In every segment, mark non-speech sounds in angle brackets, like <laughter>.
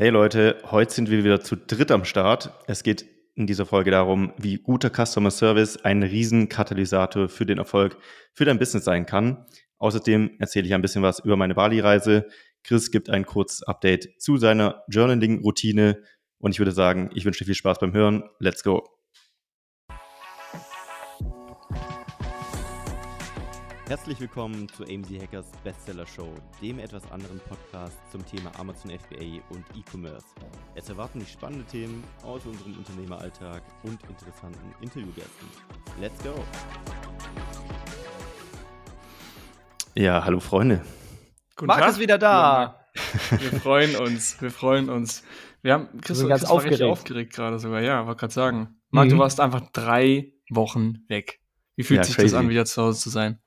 Hey Leute, heute sind wir wieder zu dritt am Start. Es geht in dieser Folge darum, wie guter Customer Service ein Riesenkatalysator für den Erfolg für dein Business sein kann. Außerdem erzähle ich ein bisschen was über meine Bali-Reise. Chris gibt ein kurzes Update zu seiner Journaling-Routine und ich würde sagen, ich wünsche dir viel Spaß beim Hören. Let's go! Herzlich willkommen zu AMZ Hackers Bestseller Show, dem etwas anderen Podcast zum Thema Amazon FBA und E-Commerce. Es erwarten dich spannende Themen aus unserem Unternehmeralltag und interessanten Interviewgästen. Let's go! Ja, hallo Freunde. Guten Marc Tag. ist wieder da. Wir freuen uns, wir freuen uns. Wir haben, Chris, ganz Chris aufgeregt. aufgeregt gerade sogar, ja, wollte gerade sagen. Marc, mhm. du warst einfach drei Wochen weg. Wie fühlt ja, sich crazy. das an, wieder zu Hause zu sein?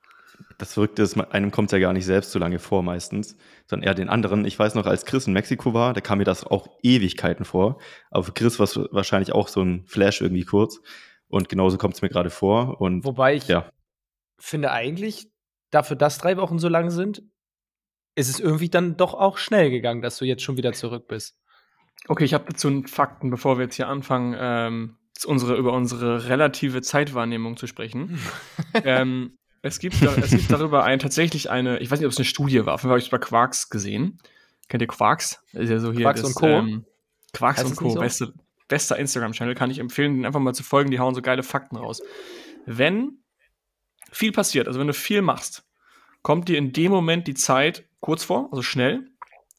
Das Verrückte ist, einem kommt ja gar nicht selbst so lange vor meistens, sondern eher den anderen. Ich weiß noch, als Chris in Mexiko war, da kam mir das auch Ewigkeiten vor. Aber für Chris war es wahrscheinlich auch so ein Flash irgendwie kurz. Und genauso kommt es mir gerade vor. Und, Wobei ich ja. finde eigentlich, dafür, dass drei Wochen so lang sind, ist es irgendwie dann doch auch schnell gegangen, dass du jetzt schon wieder zurück bist. Okay, ich habe dazu Fakten, bevor wir jetzt hier anfangen, ähm, unsere, über unsere relative Zeitwahrnehmung zu sprechen. <laughs> ähm, es gibt, da, es gibt darüber ein, tatsächlich eine, ich weiß nicht, ob es eine Studie war, auf jeden Fall habe ich es bei Quarks gesehen. Kennt ihr Quarks? ist ja so hier Quarks das, und Co. Ähm, Quarks heißt und Co. So? Beste, bester Instagram-Channel, kann ich empfehlen, den einfach mal zu folgen, die hauen so geile Fakten raus. Wenn viel passiert, also wenn du viel machst, kommt dir in dem Moment die Zeit kurz vor, also schnell.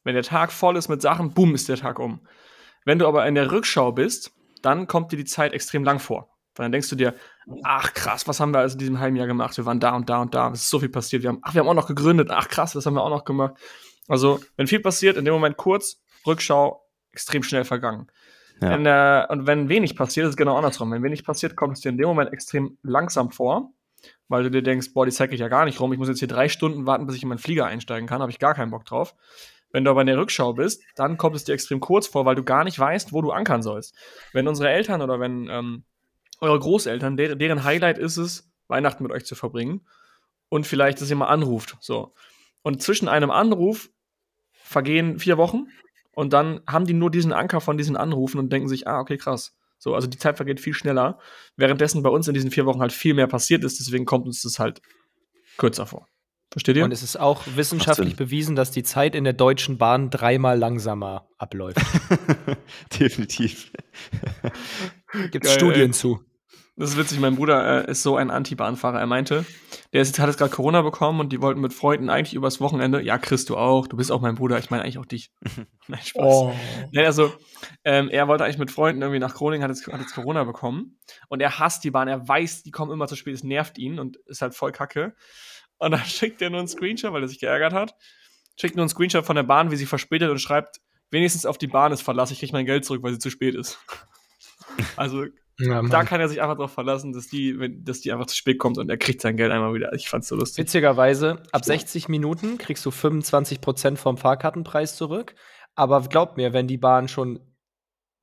Wenn der Tag voll ist mit Sachen, boom, ist der Tag um. Wenn du aber in der Rückschau bist, dann kommt dir die Zeit extrem lang vor. Weil dann denkst du dir, ach krass, was haben wir also in diesem halben Jahr gemacht? Wir waren da und da und da, es ist so viel passiert. Wir haben, ach, wir haben auch noch gegründet, ach krass, das haben wir auch noch gemacht. Also, wenn viel passiert, in dem Moment kurz, Rückschau, extrem schnell vergangen. Ja. In, äh, und wenn wenig passiert, ist es genau andersrum. Wenn wenig passiert, kommt es dir in dem Moment extrem langsam vor, weil du dir denkst, boah, die Zeit geht ja gar nicht rum. Ich muss jetzt hier drei Stunden warten, bis ich in meinen Flieger einsteigen kann, habe ich gar keinen Bock drauf. Wenn du aber in der Rückschau bist, dann kommt es dir extrem kurz vor, weil du gar nicht weißt, wo du ankern sollst. Wenn unsere Eltern oder wenn ähm, eure Großeltern, der, deren Highlight ist es, Weihnachten mit euch zu verbringen und vielleicht, dass ihr mal anruft. So. Und zwischen einem Anruf vergehen vier Wochen und dann haben die nur diesen Anker von diesen Anrufen und denken sich, ah, okay, krass. So, also die Zeit vergeht viel schneller, währenddessen bei uns in diesen vier Wochen halt viel mehr passiert ist, deswegen kommt uns das halt kürzer vor. Versteht ihr? Und es ist auch wissenschaftlich bewiesen, dass die Zeit in der Deutschen Bahn dreimal langsamer abläuft. <laughs> Definitiv. Gibt es Studien ey. zu. Das ist witzig, mein Bruder äh, ist so ein Anti-Bahnfahrer. Er meinte, der ist, hat jetzt gerade Corona bekommen und die wollten mit Freunden eigentlich übers Wochenende, ja, Chris, du auch, du bist auch mein Bruder, ich meine eigentlich auch dich. <laughs> Nein, Spaß. Oh. Ja, also, ähm, er wollte eigentlich mit Freunden irgendwie nach Groningen, hat jetzt, hat jetzt Corona bekommen und er hasst die Bahn, er weiß, die kommen immer zu spät, es nervt ihn und ist halt voll kacke. Und dann <laughs> schickt er nur einen Screenshot, weil er sich geärgert hat, schickt nur einen Screenshot von der Bahn, wie sie verspätet und schreibt, wenigstens auf die Bahn ist verlasse, ich kriege mein Geld zurück, weil sie zu spät ist. <laughs> Also ja, da kann er sich einfach darauf verlassen, dass die, wenn, dass die einfach zu spät kommt und er kriegt sein Geld einmal wieder. Ich fand's so lustig. Witzigerweise, ab 60 Minuten kriegst du 25% vom Fahrkartenpreis zurück. Aber glaub mir, wenn die Bahn schon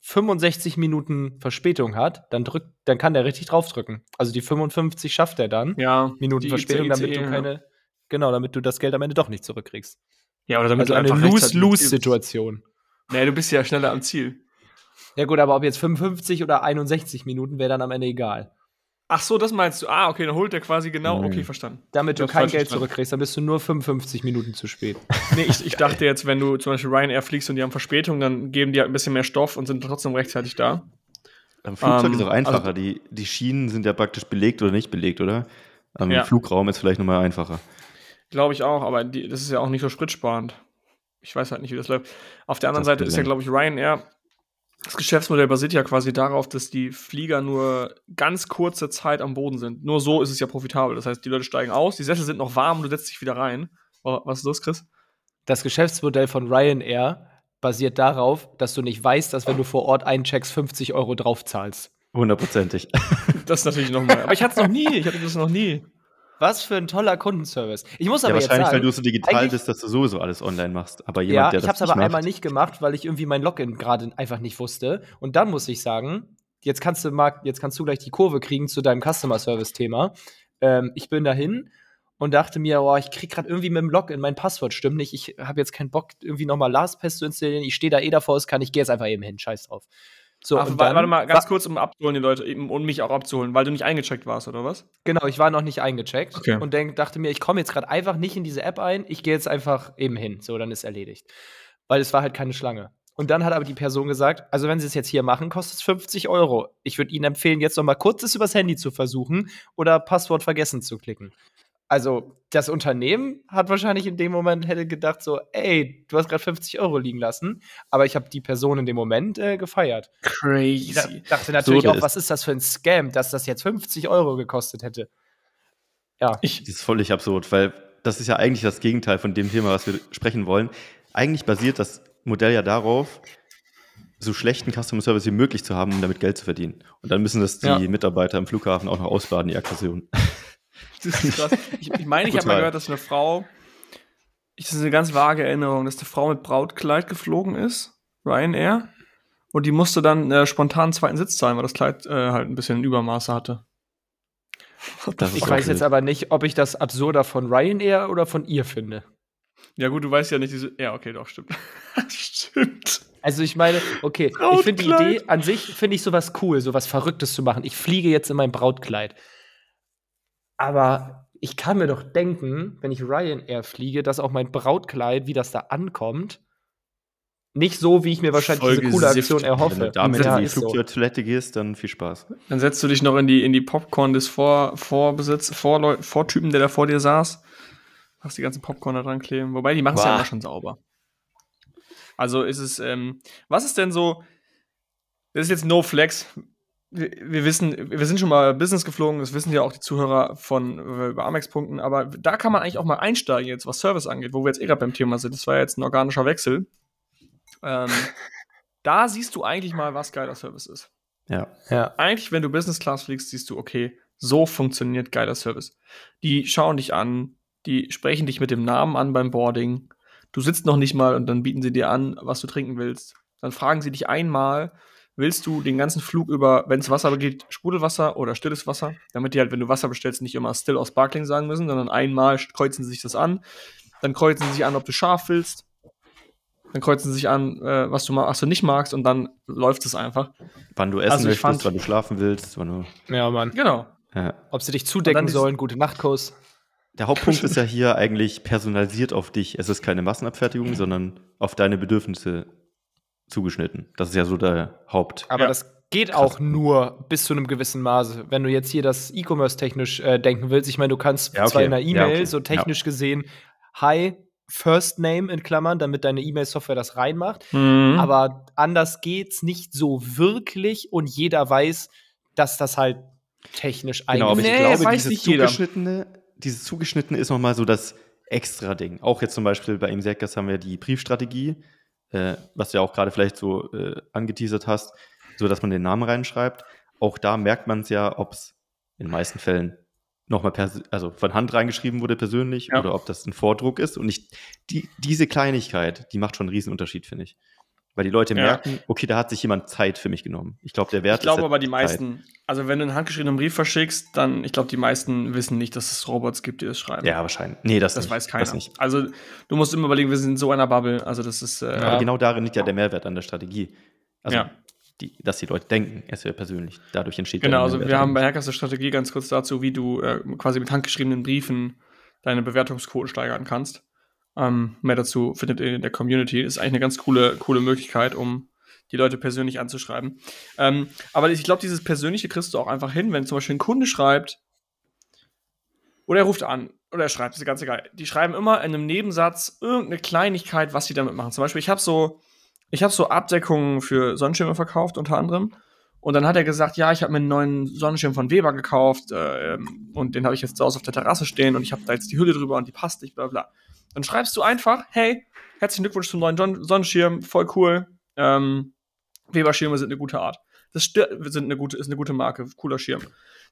65 Minuten Verspätung hat, dann drückt, dann kann der richtig draufdrücken. Also die 55 schafft er dann. Ja. Minuten Verspätung, damit ICE, du keine, ja. genau, damit du das Geld am Ende doch nicht zurückkriegst. Ja, oder damit also du eine Lose-Lose-Situation. Nee, du bist ja schneller am Ziel. Ja gut, aber ob jetzt 55 oder 61 Minuten wäre dann am Ende egal. Ach so, das meinst du. Ah, okay, dann holt er quasi genau. Mhm. Okay, verstanden. Damit du kein Geld zurückkriegst, dann bist du nur 55 Minuten zu spät. <laughs> nee, ich, ich dachte jetzt, wenn du zum Beispiel Ryanair fliegst und die haben Verspätung, dann geben die halt ein bisschen mehr Stoff und sind trotzdem rechtzeitig da. Am Flugzeug um, ist auch einfacher. Also, die, die Schienen sind ja praktisch belegt oder nicht belegt, oder? Am ja. Flugraum ist vielleicht nochmal einfacher. Glaube ich auch, aber die, das ist ja auch nicht so spritsparend. Ich weiß halt nicht, wie das läuft. Auf der anderen Seite ist ja, glaube ich, Ryanair das Geschäftsmodell basiert ja quasi darauf, dass die Flieger nur ganz kurze Zeit am Boden sind. Nur so ist es ja profitabel. Das heißt, die Leute steigen aus, die Sessel sind noch warm und du setzt dich wieder rein. Oh, was ist los, Chris? Das Geschäftsmodell von Ryanair basiert darauf, dass du nicht weißt, dass wenn du vor Ort eincheckst, 50 Euro draufzahlst. Hundertprozentig. das ist natürlich nochmal. Aber ich hatte es noch nie. Ich hatte das noch nie. Was für ein toller Kundenservice. Ich muss aber ja, wahrscheinlich, jetzt sagen, weil du so digital bist, dass du sowieso alles online machst. Aber jemand, ja, der ich habe es aber macht. einmal nicht gemacht, weil ich irgendwie mein Login gerade einfach nicht wusste. Und dann muss ich sagen, jetzt kannst du Marc, jetzt kannst du gleich die Kurve kriegen zu deinem Customer Service Thema. Ähm, ich bin dahin und dachte mir, oh, ich krieg gerade irgendwie mit dem Login mein Passwort stimmt nicht. Ich habe jetzt keinen Bock, irgendwie nochmal LastPass zu installieren. Ich stehe da eh davor, es kann ich gehe jetzt einfach eben hin. Scheiß drauf. So, Ach, dann, warte mal, ganz kurz, um abzuholen, die Leute, eben, um mich auch abzuholen, weil du nicht eingecheckt warst, oder was? Genau, ich war noch nicht eingecheckt okay. und denk, dachte mir, ich komme jetzt gerade einfach nicht in diese App ein, ich gehe jetzt einfach eben hin. So, dann ist erledigt. Weil es war halt keine Schlange. Und dann hat aber die Person gesagt, also wenn Sie es jetzt hier machen, kostet es 50 Euro. Ich würde Ihnen empfehlen, jetzt noch mal kurz das übers Handy zu versuchen oder Passwort vergessen zu klicken also das Unternehmen hat wahrscheinlich in dem Moment hätte gedacht so, ey, du hast gerade 50 Euro liegen lassen, aber ich habe die Person in dem Moment äh, gefeiert. Crazy. Ich dachte natürlich so auch, was ist das für ein Scam, dass das jetzt 50 Euro gekostet hätte. Ja. Ich, das ist völlig absurd, weil das ist ja eigentlich das Gegenteil von dem Thema, was wir sprechen wollen. Eigentlich basiert das Modell ja darauf, so schlechten Customer Service wie möglich zu haben, um damit Geld zu verdienen. Und dann müssen das die ja. Mitarbeiter im Flughafen auch noch ausbaden, die Aggression. <laughs> Das ist krass. Ich meine, ich, mein, ich habe mal gehört, dass eine Frau, das ist eine ganz vage Erinnerung, dass eine Frau mit Brautkleid geflogen ist, Ryanair, und die musste dann äh, spontan einen zweiten Sitz zahlen, weil das Kleid äh, halt ein bisschen Übermaße hatte. Ich weiß jetzt aber nicht, ob ich das absurder von Ryanair oder von ihr finde. Ja, gut, du weißt ja nicht, diese. Ja, okay, doch, stimmt. <laughs> stimmt. Also ich meine, okay, Brautkleid. ich finde die Idee an sich, finde ich sowas cool, sowas Verrücktes zu machen. Ich fliege jetzt in mein Brautkleid. Aber ich kann mir doch denken, wenn ich Ryanair fliege, dass auch mein Brautkleid, wie das da ankommt, nicht so, wie ich mir wahrscheinlich Voll diese coole Aktion erhoffe. Wenn du damit ja, in die Flugtoilette so. gehst, dann viel Spaß. Dann setzt du dich noch in die, in die Popcorn des Vor, Vorbesitz, Vor Vortypen, der da vor dir saß. Hast die ganzen Popcorn da dran kleben. Wobei, die machen es ja immer schon sauber. Also ist es, ähm, was ist denn so, das ist jetzt No Flex, wir, wissen, wir sind schon mal Business geflogen, das wissen ja auch die Zuhörer von über Amex-Punkten, aber da kann man eigentlich auch mal einsteigen, jetzt was Service angeht, wo wir jetzt eh gerade beim Thema sind. Das war jetzt ein organischer Wechsel. Ähm, <laughs> da siehst du eigentlich mal, was geiler Service ist. Ja. ja. Eigentlich, wenn du Business Class fliegst, siehst du, okay, so funktioniert geiler Service. Die schauen dich an, die sprechen dich mit dem Namen an beim Boarding. Du sitzt noch nicht mal und dann bieten sie dir an, was du trinken willst. Dann fragen sie dich einmal, willst du den ganzen Flug über, wenn es Wasser geht, Sprudelwasser oder stilles Wasser, damit die halt, wenn du Wasser bestellst, nicht immer still aus Sparkling sagen müssen, sondern einmal kreuzen sie sich das an, dann kreuzen sie sich an, ob du scharf willst, dann kreuzen sie sich an, äh, was du was du nicht magst und dann läuft es einfach. Wann du essen also möchtest, fand, wann du schlafen willst, wann du Ja, Mann. Genau. Ja. Ob sie dich zudecken sollen, gute Nachtkuss. Der Hauptpunkt ist ja hier eigentlich personalisiert auf dich. Es ist keine Massenabfertigung, sondern auf deine Bedürfnisse zugeschnitten. Das ist ja so der Haupt. Aber ja. das geht Krass. auch nur bis zu einem gewissen Maße. Wenn du jetzt hier das E-Commerce technisch äh, denken willst, ich meine, du kannst ja, okay. zwar in einer E-Mail ja, okay. so technisch gesehen, hi, First Name in Klammern, damit deine E-Mail-Software das reinmacht. Mhm. Aber anders geht's nicht so wirklich und jeder weiß, dass das halt technisch eigentlich genau, aber ich nee, glaube, weiß dieses zugeschnittene, dieses zugeschnittene ist nochmal so das extra Ding. Auch jetzt zum Beispiel bei Imserkas haben wir die Briefstrategie äh, was du ja auch gerade vielleicht so äh, angeteasert hast, so dass man den Namen reinschreibt. Auch da merkt man es ja, ob es in den meisten Fällen nochmal also von Hand reingeschrieben wurde persönlich ja. oder ob das ein Vordruck ist. Und ich, die, diese Kleinigkeit, die macht schon einen Riesenunterschied, finde ich. Weil die Leute ja. merken, okay, da hat sich jemand Zeit für mich genommen. Ich glaube, der Wert Ich glaube aber, die meisten, Zeit. also wenn du einen handgeschriebenen Brief verschickst, dann, ich glaube, die meisten wissen nicht, dass es Robots gibt, die das schreiben. Ja, wahrscheinlich. Nee, das, das nicht. weiß keiner. Das nicht. Also du musst immer überlegen, wir sind in so einer Bubble. Also das ist. Äh, aber genau darin liegt ja der Mehrwert an der Strategie. Also, ja. Die, dass die Leute denken, es wäre persönlich. Dadurch entsteht Genau, also wir haben bei Hackers eine Strategie ganz kurz dazu, wie du äh, quasi mit handgeschriebenen Briefen deine Bewertungsquoten steigern kannst. Ähm, mehr dazu findet ihr in der Community. Ist eigentlich eine ganz coole, coole Möglichkeit, um die Leute persönlich anzuschreiben. Ähm, aber ich glaube, dieses Persönliche kriegst du auch einfach hin, wenn zum Beispiel ein Kunde schreibt oder er ruft an oder er schreibt, ist ganz egal. Die schreiben immer in einem Nebensatz irgendeine Kleinigkeit, was sie damit machen. Zum Beispiel, ich habe so, ich so Abdeckungen für Sonnenschirme verkauft, unter anderem. Und dann hat er gesagt, ja, ich habe mir einen neuen Sonnenschirm von Weber gekauft äh, und den habe ich jetzt zu auf der Terrasse stehen und ich habe da jetzt die Hülle drüber und die passt nicht, bla bla. Dann schreibst du einfach, hey, herzlichen Glückwunsch zum neuen Sonnenschirm, voll cool. Ähm, Weber-Schirme sind eine gute Art. Das sind eine gute, ist eine gute Marke, cooler Schirm.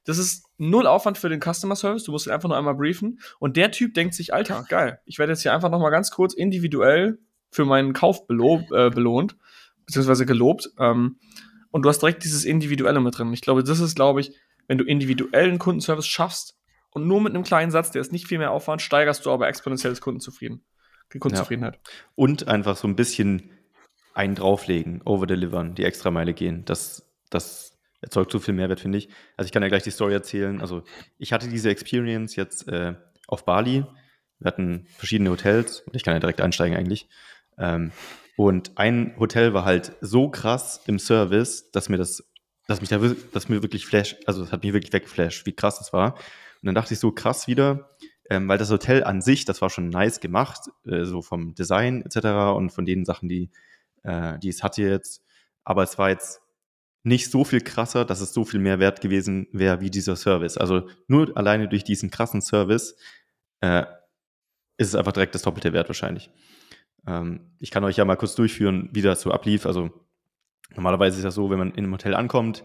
Das ist null Aufwand für den Customer Service. Du musst ihn einfach nur einmal briefen. Und der Typ denkt sich, Alter, geil. Ich werde jetzt hier einfach noch mal ganz kurz individuell für meinen Kauf belob, äh, belohnt, beziehungsweise gelobt. Ähm, und du hast direkt dieses Individuelle mit drin. Ich glaube, das ist, glaube ich, wenn du individuellen Kundenservice schaffst, und nur mit einem kleinen Satz, der ist nicht viel mehr Aufwand, steigerst du aber exponentiell das Kundenzufrieden, Kundenzufriedenheit. Ja. Und einfach so ein bisschen einen drauflegen, overdelivern, die extra Meile gehen. Das, das erzeugt so viel Mehrwert, finde ich. Also ich kann ja gleich die Story erzählen. Also ich hatte diese Experience jetzt äh, auf Bali. Wir hatten verschiedene Hotels und ich kann ja direkt einsteigen eigentlich. Ähm, und ein Hotel war halt so krass im Service, dass mir das, dass mich da, dass mir wirklich flash, also das hat mich wirklich weggeflasht, wie krass das war. Und dann dachte ich so krass wieder, ähm, weil das Hotel an sich, das war schon nice gemacht, äh, so vom Design etc. und von den Sachen, die, äh, die es hatte jetzt. Aber es war jetzt nicht so viel krasser, dass es so viel mehr wert gewesen wäre wie dieser Service. Also nur alleine durch diesen krassen Service äh, ist es einfach direkt das doppelte Wert wahrscheinlich. Ähm, ich kann euch ja mal kurz durchführen, wie das so ablief. Also normalerweise ist das so, wenn man in einem Hotel ankommt.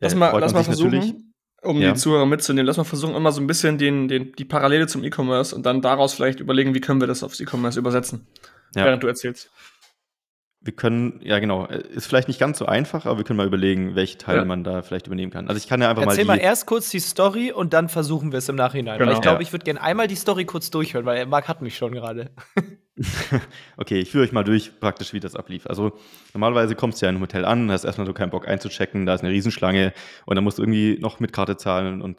Lass äh, mal, lass mal versuchen, um ja. die Zuhörer mitzunehmen, lass mal versuchen, immer so ein bisschen den, den, die Parallele zum E-Commerce und dann daraus vielleicht überlegen, wie können wir das aufs E-Commerce übersetzen, ja. während du erzählst wir können, ja genau, ist vielleicht nicht ganz so einfach, aber wir können mal überlegen, welche Teile ja. man da vielleicht übernehmen kann. Also ich kann ja einfach Erzähl mal. Erzähl mal erst kurz die Story und dann versuchen wir es im Nachhinein. Genau. Weil ich glaube, ja. ich würde gerne einmal die Story kurz durchhören, weil Marc hat mich schon gerade. <laughs> <laughs> okay, ich führe euch mal durch praktisch, wie das ablief. Also normalerweise kommst du ja in ein Hotel an, hast erstmal so keinen Bock einzuchecken, da ist eine Riesenschlange und dann musst du irgendwie noch mit Karte zahlen und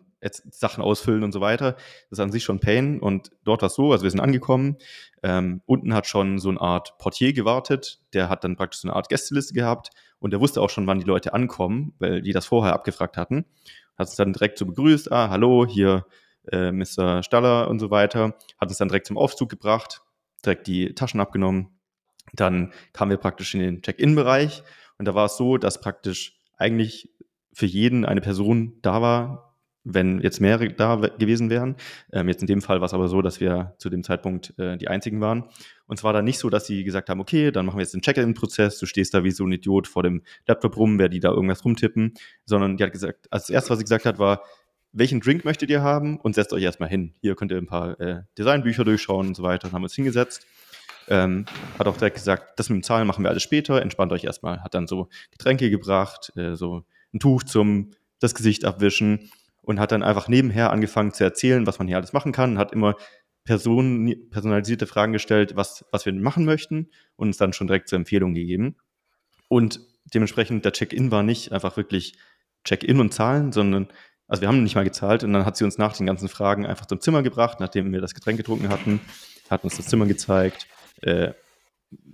Sachen ausfüllen und so weiter. Das ist an sich schon Pain und dort war es so, also wir sind angekommen, ähm, unten hat schon so eine Art Portier gewartet, der hat dann praktisch so eine Art Gästeliste gehabt und der wusste auch schon, wann die Leute ankommen, weil die das vorher abgefragt hatten. Hat uns dann direkt so begrüßt, ah, hallo, hier äh, Mr. Staller und so weiter, hat uns dann direkt zum Aufzug gebracht, direkt die Taschen abgenommen. Dann kamen wir praktisch in den Check-in-Bereich und da war es so, dass praktisch eigentlich für jeden eine Person da war, wenn jetzt mehrere da gewesen wären. Ähm, jetzt in dem Fall war es aber so, dass wir zu dem Zeitpunkt äh, die einzigen waren. Und zwar dann nicht so, dass sie gesagt haben, okay, dann machen wir jetzt den Check-in-Prozess, du stehst da wie so ein Idiot vor dem Laptop rum, wer die da irgendwas rumtippen, sondern die hat gesagt, also das was sie gesagt hat, war, welchen Drink möchtet ihr haben und setzt euch erstmal hin. Hier könnt ihr ein paar äh, Designbücher durchschauen und so weiter. Dann haben wir uns hingesetzt. Ähm, hat auch direkt gesagt, das mit dem Zahlen machen wir alles später, entspannt euch erstmal. Hat dann so Getränke gebracht, äh, so ein Tuch zum das Gesicht abwischen und hat dann einfach nebenher angefangen zu erzählen, was man hier alles machen kann, hat immer Person, personalisierte Fragen gestellt, was, was wir machen möchten und uns dann schon direkt zur Empfehlung gegeben. Und dementsprechend der Check-in war nicht einfach wirklich Check-in und Zahlen, sondern also wir haben nicht mal gezahlt und dann hat sie uns nach den ganzen Fragen einfach zum Zimmer gebracht, nachdem wir das Getränk getrunken hatten, hat uns das Zimmer gezeigt, äh,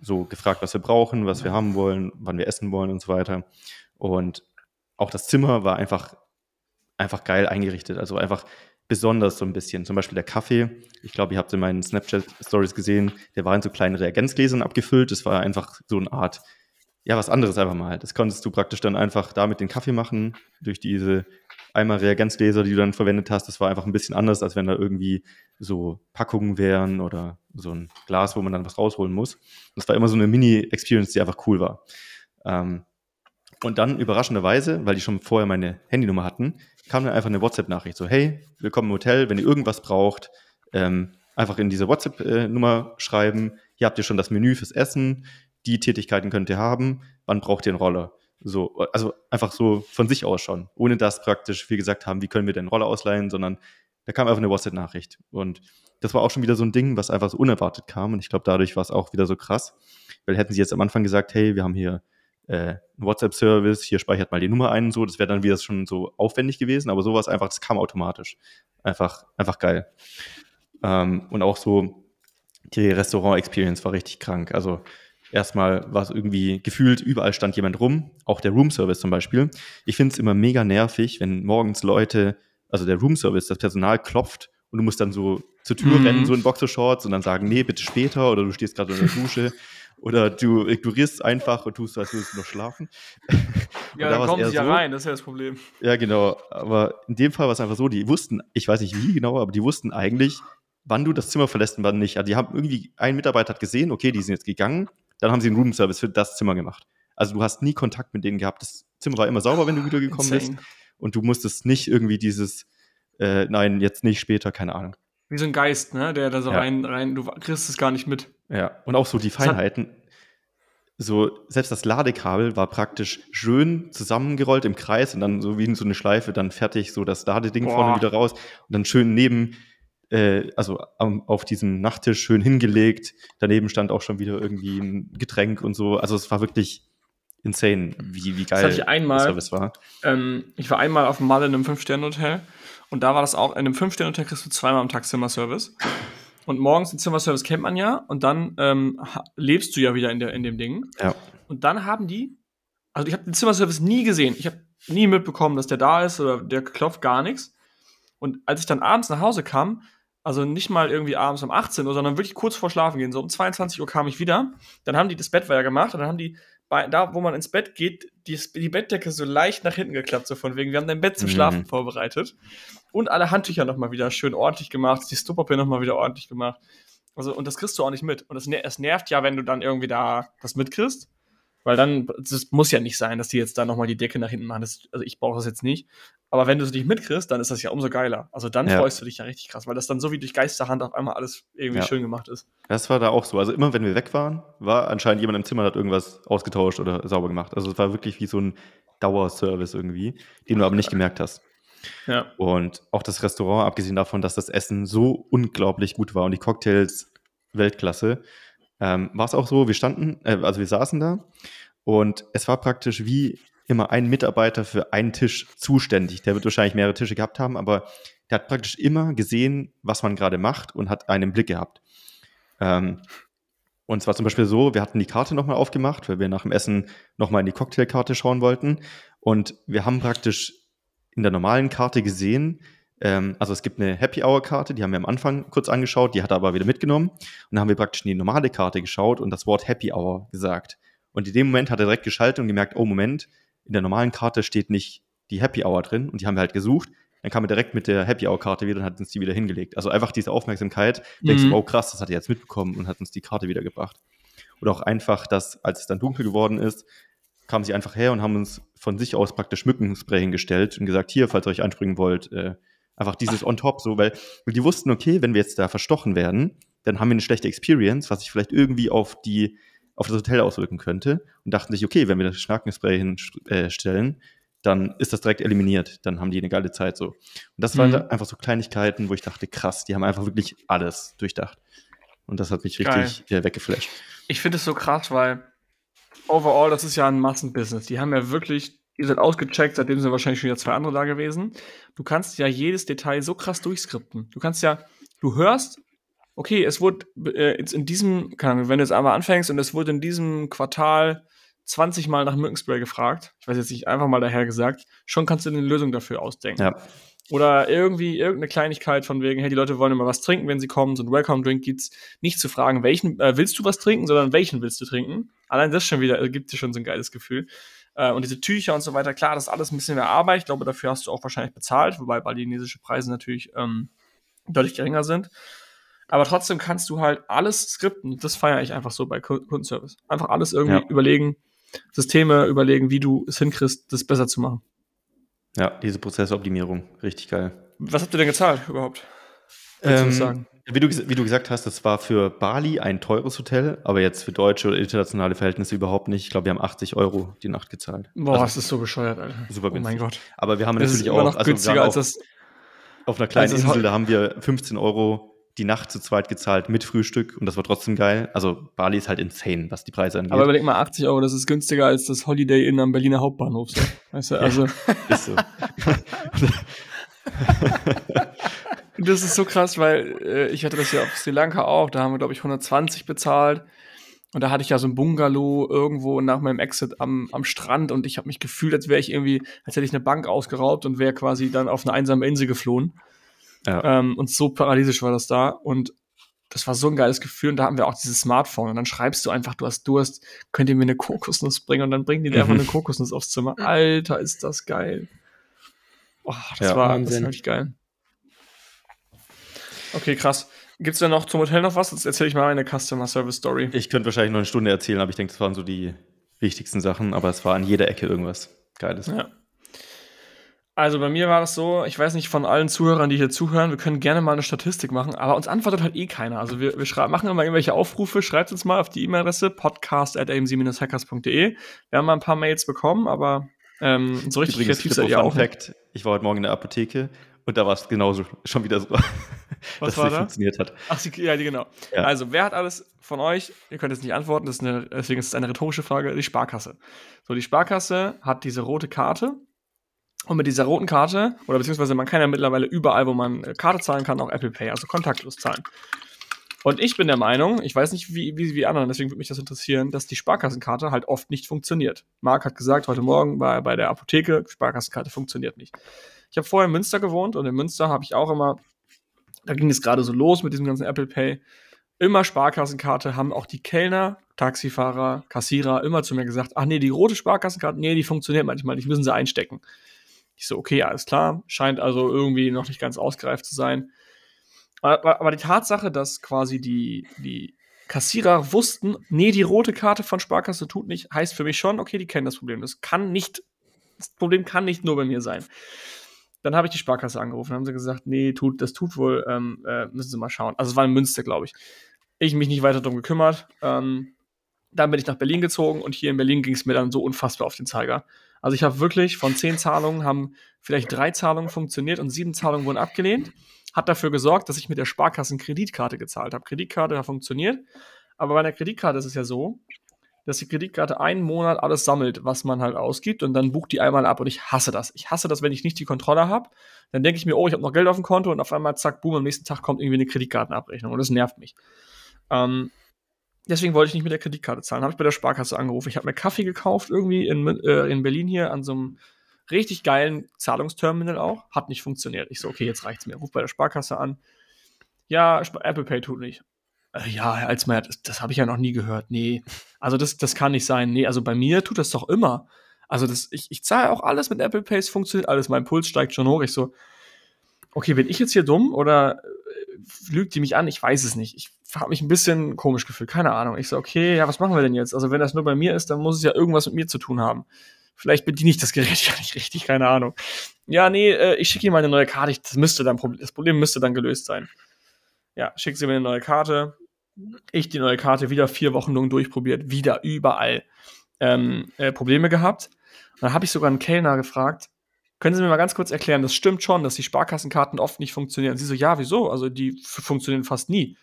so gefragt, was wir brauchen, was wir haben wollen, wann wir essen wollen und so weiter. Und auch das Zimmer war einfach, einfach geil eingerichtet, also einfach besonders so ein bisschen. Zum Beispiel der Kaffee. Ich glaube, ihr habt in meinen Snapchat-Stories gesehen, der war in so kleinen Reagenzgläsern abgefüllt. Das war einfach so eine Art, ja, was anderes einfach mal. Das konntest du praktisch dann einfach damit den Kaffee machen, durch diese einmal Reagenzgläser, die du dann verwendet hast, das war einfach ein bisschen anders, als wenn da irgendwie so Packungen wären oder so ein Glas, wo man dann was rausholen muss. Das war immer so eine Mini-Experience, die einfach cool war. Ähm, und dann überraschenderweise, weil die schon vorher meine Handynummer hatten, kam dann einfach eine WhatsApp-Nachricht so, hey, willkommen im Hotel, wenn ihr irgendwas braucht, ähm, einfach in diese WhatsApp-Nummer schreiben, hier habt ihr schon das Menü fürs Essen, die Tätigkeiten könnt ihr haben, wann braucht ihr einen Roller? So, also einfach so von sich aus schon, ohne dass praktisch wir gesagt haben, wie können wir den Roller ausleihen, sondern da kam einfach eine WhatsApp-Nachricht. Und das war auch schon wieder so ein Ding, was einfach so unerwartet kam. Und ich glaube, dadurch war es auch wieder so krass. Weil hätten sie jetzt am Anfang gesagt, hey, wir haben hier äh, WhatsApp-Service, hier speichert mal die Nummer ein und so, das wäre dann wieder schon so aufwendig gewesen. Aber sowas einfach, das kam automatisch. Einfach, einfach geil. Ähm, und auch so die Restaurant-Experience war richtig krank. Also Erstmal war es irgendwie gefühlt, überall stand jemand rum, auch der Roomservice zum Beispiel. Ich finde es immer mega nervig, wenn morgens Leute, also der Roomservice, das Personal klopft und du musst dann so zur Tür mhm. rennen, so in Boxershorts und dann sagen, nee, bitte später oder du stehst gerade in der Dusche <laughs> oder du ignorierst einfach und tust, als würdest du noch schlafen. <laughs> ja, da dann kommen sie ja so, rein, das ist ja das Problem. Ja, genau. Aber in dem Fall war es einfach so, die wussten, ich weiß nicht wie genau, aber die wussten eigentlich, wann du das Zimmer verlässt und wann nicht. Also die haben irgendwie, ein Mitarbeiter hat gesehen, okay, die sind jetzt gegangen, dann haben sie einen Roomservice für das Zimmer gemacht. Also du hast nie Kontakt mit denen gehabt. Das Zimmer war immer sauber, wenn du wieder gekommen Insane. bist. Und du musstest nicht irgendwie dieses, äh, nein, jetzt nicht, später, keine Ahnung. Wie so ein Geist, ne? Der da so ja. rein, rein, du kriegst es gar nicht mit. Ja, und auch so die Feinheiten. so, selbst das Ladekabel war praktisch schön zusammengerollt im Kreis und dann so wie in so eine Schleife dann fertig, so das Ladeding Boah. vorne wieder raus und dann schön neben, äh, also um, auf diesem Nachttisch schön hingelegt. Daneben stand auch schon wieder irgendwie ein Getränk und so. Also es war wirklich insane, wie, wie geil das ich einmal, der Service war. Ähm, ich war einmal auf dem Mal in einem Fünf-Sterne-Hotel und da war das auch, in einem Fünf-Sterne-Hotel kriegst du zweimal am Tag Zimmerservice. Und morgens den Zimmerservice kennt man ja und dann ähm, lebst du ja wieder in, der, in dem Ding. Ja. Und dann haben die, also ich habe den Zimmerservice nie gesehen. Ich habe nie mitbekommen, dass der da ist oder der klopft gar nichts. Und als ich dann abends nach Hause kam, also nicht mal irgendwie abends um 18 Uhr, sondern wirklich kurz vor Schlafen gehen, so um 22 Uhr kam ich wieder. Dann haben die das Bett ja gemacht und dann haben die bei, da, wo man ins Bett geht, die, die Bettdecke so leicht nach hinten geklappt, so von wegen, wir haben dein Bett zum Schlafen mhm. vorbereitet. Und alle Handtücher nochmal wieder schön ordentlich gemacht, die Stoppapier nochmal wieder ordentlich gemacht. Also, und das kriegst du auch nicht mit. Und es, es nervt ja, wenn du dann irgendwie da das mitkriegst. Weil dann, es muss ja nicht sein, dass die jetzt da nochmal die Decke nach hinten machen. Das, also ich brauche das jetzt nicht. Aber wenn du es nicht mitkriegst, dann ist das ja umso geiler. Also dann ja. freust du dich ja richtig krass, weil das dann so wie durch Geisterhand auf einmal alles irgendwie ja. schön gemacht ist. Das war da auch so. Also immer wenn wir weg waren, war anscheinend jemand im Zimmer, hat irgendwas ausgetauscht oder sauber gemacht. Also es war wirklich wie so ein Dauerservice irgendwie, den du aber nicht gemerkt hast. Ja. Und auch das Restaurant, abgesehen davon, dass das Essen so unglaublich gut war und die Cocktails Weltklasse, ähm, war es auch so, wir standen, äh, also wir saßen da und es war praktisch wie immer ein Mitarbeiter für einen Tisch zuständig. Der wird wahrscheinlich mehrere Tische gehabt haben, aber der hat praktisch immer gesehen, was man gerade macht und hat einen Blick gehabt. Ähm, und zwar zum Beispiel so, wir hatten die Karte nochmal aufgemacht, weil wir nach dem Essen nochmal in die Cocktailkarte schauen wollten. Und wir haben praktisch in der normalen Karte gesehen, ähm, also es gibt eine Happy Hour Karte, die haben wir am Anfang kurz angeschaut, die hat er aber wieder mitgenommen. Und dann haben wir praktisch in die normale Karte geschaut und das Wort Happy Hour gesagt. Und in dem Moment hat er direkt geschaltet und gemerkt, oh Moment, in der normalen Karte steht nicht die Happy Hour drin und die haben wir halt gesucht. Dann kam er direkt mit der Happy Hour Karte wieder und hat uns die wieder hingelegt. Also einfach diese Aufmerksamkeit, mhm. denkst du, oh krass, das hat er jetzt mitbekommen und hat uns die Karte wieder gebracht. Oder auch einfach, dass, als es dann dunkel geworden ist, kamen sie einfach her und haben uns von sich aus praktisch Mückenspray hingestellt und gesagt, hier, falls ihr euch einspringen wollt, äh, einfach dieses Ach. on top, so, weil, weil die wussten, okay, wenn wir jetzt da verstochen werden, dann haben wir eine schlechte Experience, was sich vielleicht irgendwie auf die auf das Hotel auswirken könnte und dachten sich, okay, wenn wir das Schnakenspray hinstellen, dann ist das direkt eliminiert. Dann haben die eine geile Zeit so. Und das waren mhm. einfach so Kleinigkeiten, wo ich dachte, krass, die haben einfach wirklich alles durchdacht. Und das hat mich richtig äh, weggeflasht. Ich finde es so krass, weil overall, das ist ja ein Massenbusiness. Die haben ja wirklich, die sind ausgecheckt, seitdem sind wahrscheinlich schon wieder zwei andere da gewesen. Du kannst ja jedes Detail so krass durchskripten. Du kannst ja, du hörst okay, es wurde äh, jetzt in diesem, keine Ahnung, wenn du jetzt einmal anfängst und es wurde in diesem Quartal 20 Mal nach Mückenspray gefragt, ich weiß jetzt nicht, einfach mal daher gesagt, schon kannst du eine Lösung dafür ausdenken. Ja. Oder irgendwie irgendeine Kleinigkeit von wegen, hey, die Leute wollen immer was trinken, wenn sie kommen, so ein Welcome-Drink gibt's. Nicht zu fragen, welchen äh, willst du was trinken, sondern welchen willst du trinken. Allein das schon wieder, äh, gibt dir schon so ein geiles Gefühl. Äh, und diese Tücher und so weiter, klar, das ist alles ein bisschen mehr Arbeit. Ich glaube, dafür hast du auch wahrscheinlich bezahlt, wobei balinesische Preise natürlich ähm, deutlich geringer sind. Aber trotzdem kannst du halt alles skripten. Das feiere ich einfach so bei Kundenservice. Einfach alles irgendwie ja. überlegen, Systeme überlegen, wie du es hinkriegst, das besser zu machen. Ja, diese Prozessoptimierung, richtig geil. Was habt ihr denn gezahlt überhaupt? Ähm, sagen? Wie du, wie du gesagt hast, das war für Bali ein teures Hotel, aber jetzt für deutsche oder internationale Verhältnisse überhaupt nicht. Ich glaube, wir haben 80 Euro die Nacht gezahlt. Boah, also, das ist so bescheuert, Alter. Super günstig. Oh mein Gott. Aber wir haben das natürlich auch. Noch also günstiger als das. Auf einer kleinen Insel, da haben wir 15 Euro die Nacht zu zweit gezahlt mit Frühstück und das war trotzdem geil. Also Bali ist halt insane, was die Preise angeht. Aber überleg mal, 80 Euro, das ist günstiger als das Holiday Inn am Berliner Hauptbahnhof. So. Weißt du, also. <laughs> ist so. <laughs> das ist so krass, weil äh, ich hatte das ja auf Sri Lanka auch, da haben wir, glaube ich, 120 bezahlt. Und da hatte ich ja so ein Bungalow irgendwo nach meinem Exit am, am Strand und ich habe mich gefühlt, als wäre ich irgendwie, als hätte ich eine Bank ausgeraubt und wäre quasi dann auf eine einsame Insel geflohen. Ja. Ähm, und so paradiesisch war das da. Und das war so ein geiles Gefühl. Und da haben wir auch dieses Smartphone. Und dann schreibst du einfach, du hast Durst, könnt ihr mir eine Kokosnuss bringen? Und dann bringen die dir mhm. einfach <laughs> eine Kokosnuss aufs Zimmer. Alter, ist das geil. Oh, das, ja, war, das war wirklich geil. Okay, krass. Gibt's denn noch zum Hotel noch was? Jetzt erzähle ich mal eine Customer Service Story. Ich könnte wahrscheinlich noch eine Stunde erzählen, aber ich denke, das waren so die wichtigsten Sachen. Aber es war an jeder Ecke irgendwas Geiles. Ja. Also bei mir war das so, ich weiß nicht von allen Zuhörern, die hier zuhören, wir können gerne mal eine Statistik machen, aber uns antwortet halt eh keiner. Also wir, wir machen immer irgendwelche Aufrufe, schreibt uns mal auf die E-Mail-Adresse podcast.amc-hackers.de. Wir haben mal ein paar Mails bekommen, aber ähm, so richtig Übrigens, kreativ seid ihr auch. Fact, ich war heute Morgen in der Apotheke und da war es genauso schon wieder so, Was <laughs> dass es da? funktioniert hat. Ach, sie, ja, genau. Ja. Also, wer hat alles von euch, ihr könnt jetzt nicht antworten, ist eine, deswegen ist es eine rhetorische Frage, die Sparkasse. So, die Sparkasse hat diese rote Karte und mit dieser roten Karte, oder beziehungsweise man kann ja mittlerweile überall, wo man äh, Karte zahlen kann, auch Apple Pay, also kontaktlos zahlen. Und ich bin der Meinung, ich weiß nicht, wie, wie, wie anderen, deswegen würde mich das interessieren, dass die Sparkassenkarte halt oft nicht funktioniert. Marc hat gesagt, heute Morgen bei, bei der Apotheke, Sparkassenkarte funktioniert nicht. Ich habe vorher in Münster gewohnt und in Münster habe ich auch immer, da ging es gerade so los mit diesem ganzen Apple Pay, immer Sparkassenkarte, haben auch die Kellner, Taxifahrer, Kassierer immer zu mir gesagt, ach nee, die rote Sparkassenkarte, nee, die funktioniert manchmal nicht, müssen sie einstecken. Ich so, okay, alles klar, scheint also irgendwie noch nicht ganz ausgereift zu sein. Aber, aber die Tatsache, dass quasi die, die Kassierer wussten, nee, die rote Karte von Sparkasse tut nicht, heißt für mich schon, okay, die kennen das Problem. Das kann nicht, das Problem kann nicht nur bei mir sein. Dann habe ich die Sparkasse angerufen, haben sie gesagt, nee, tut, das tut wohl, ähm, äh, müssen Sie mal schauen. Also es war in Münster, glaube ich. Ich mich nicht weiter darum gekümmert. Ähm, dann bin ich nach Berlin gezogen und hier in Berlin ging es mir dann so unfassbar auf den Zeiger. Also ich habe wirklich von zehn Zahlungen haben vielleicht drei Zahlungen funktioniert und sieben Zahlungen wurden abgelehnt. Hat dafür gesorgt, dass ich mit der Sparkassen Kreditkarte gezahlt habe. Kreditkarte hat funktioniert, aber bei der Kreditkarte ist es ja so, dass die Kreditkarte einen Monat alles sammelt, was man halt ausgibt und dann bucht die einmal ab und ich hasse das. Ich hasse das, wenn ich nicht die Kontrolle habe. Dann denke ich mir, oh, ich habe noch Geld auf dem Konto und auf einmal zack, boom, am nächsten Tag kommt irgendwie eine Kreditkartenabrechnung und das nervt mich. Ähm, deswegen wollte ich nicht mit der Kreditkarte zahlen. Habe ich bei der Sparkasse angerufen. Ich habe mir Kaffee gekauft irgendwie in, äh, in Berlin hier an so einem richtig geilen Zahlungsterminal auch. Hat nicht funktioniert. Ich so, okay, jetzt reicht's mir. Ruf bei der Sparkasse an. Ja, Apple Pay tut nicht. Äh, ja, Herr Alsmeier, das, das habe ich ja noch nie gehört. Nee, also das, das kann nicht sein. Nee, also bei mir tut das doch immer. Also das, ich, ich zahle auch alles mit Apple Pay, es funktioniert alles. Mein Puls steigt schon hoch. Ich so, okay, bin ich jetzt hier dumm oder äh, lügt die mich an? Ich weiß es nicht. Ich habe mich ein bisschen komisch gefühlt, keine Ahnung. Ich so, okay, ja, was machen wir denn jetzt? Also wenn das nur bei mir ist, dann muss es ja irgendwas mit mir zu tun haben. Vielleicht bediene ich das Gerät <laughs> ja nicht richtig, keine Ahnung. Ja, nee, äh, ich schicke ihm mal eine neue Karte. Das müsste dann das Problem müsste dann gelöst sein. Ja, schickt sie mir eine neue Karte. Ich die neue Karte wieder vier Wochen lang durchprobiert, wieder überall ähm, äh, Probleme gehabt. Und dann habe ich sogar einen Kellner gefragt, können Sie mir mal ganz kurz erklären, das stimmt schon, dass die Sparkassenkarten oft nicht funktionieren. Und sie so, ja, wieso? Also die funktionieren fast nie.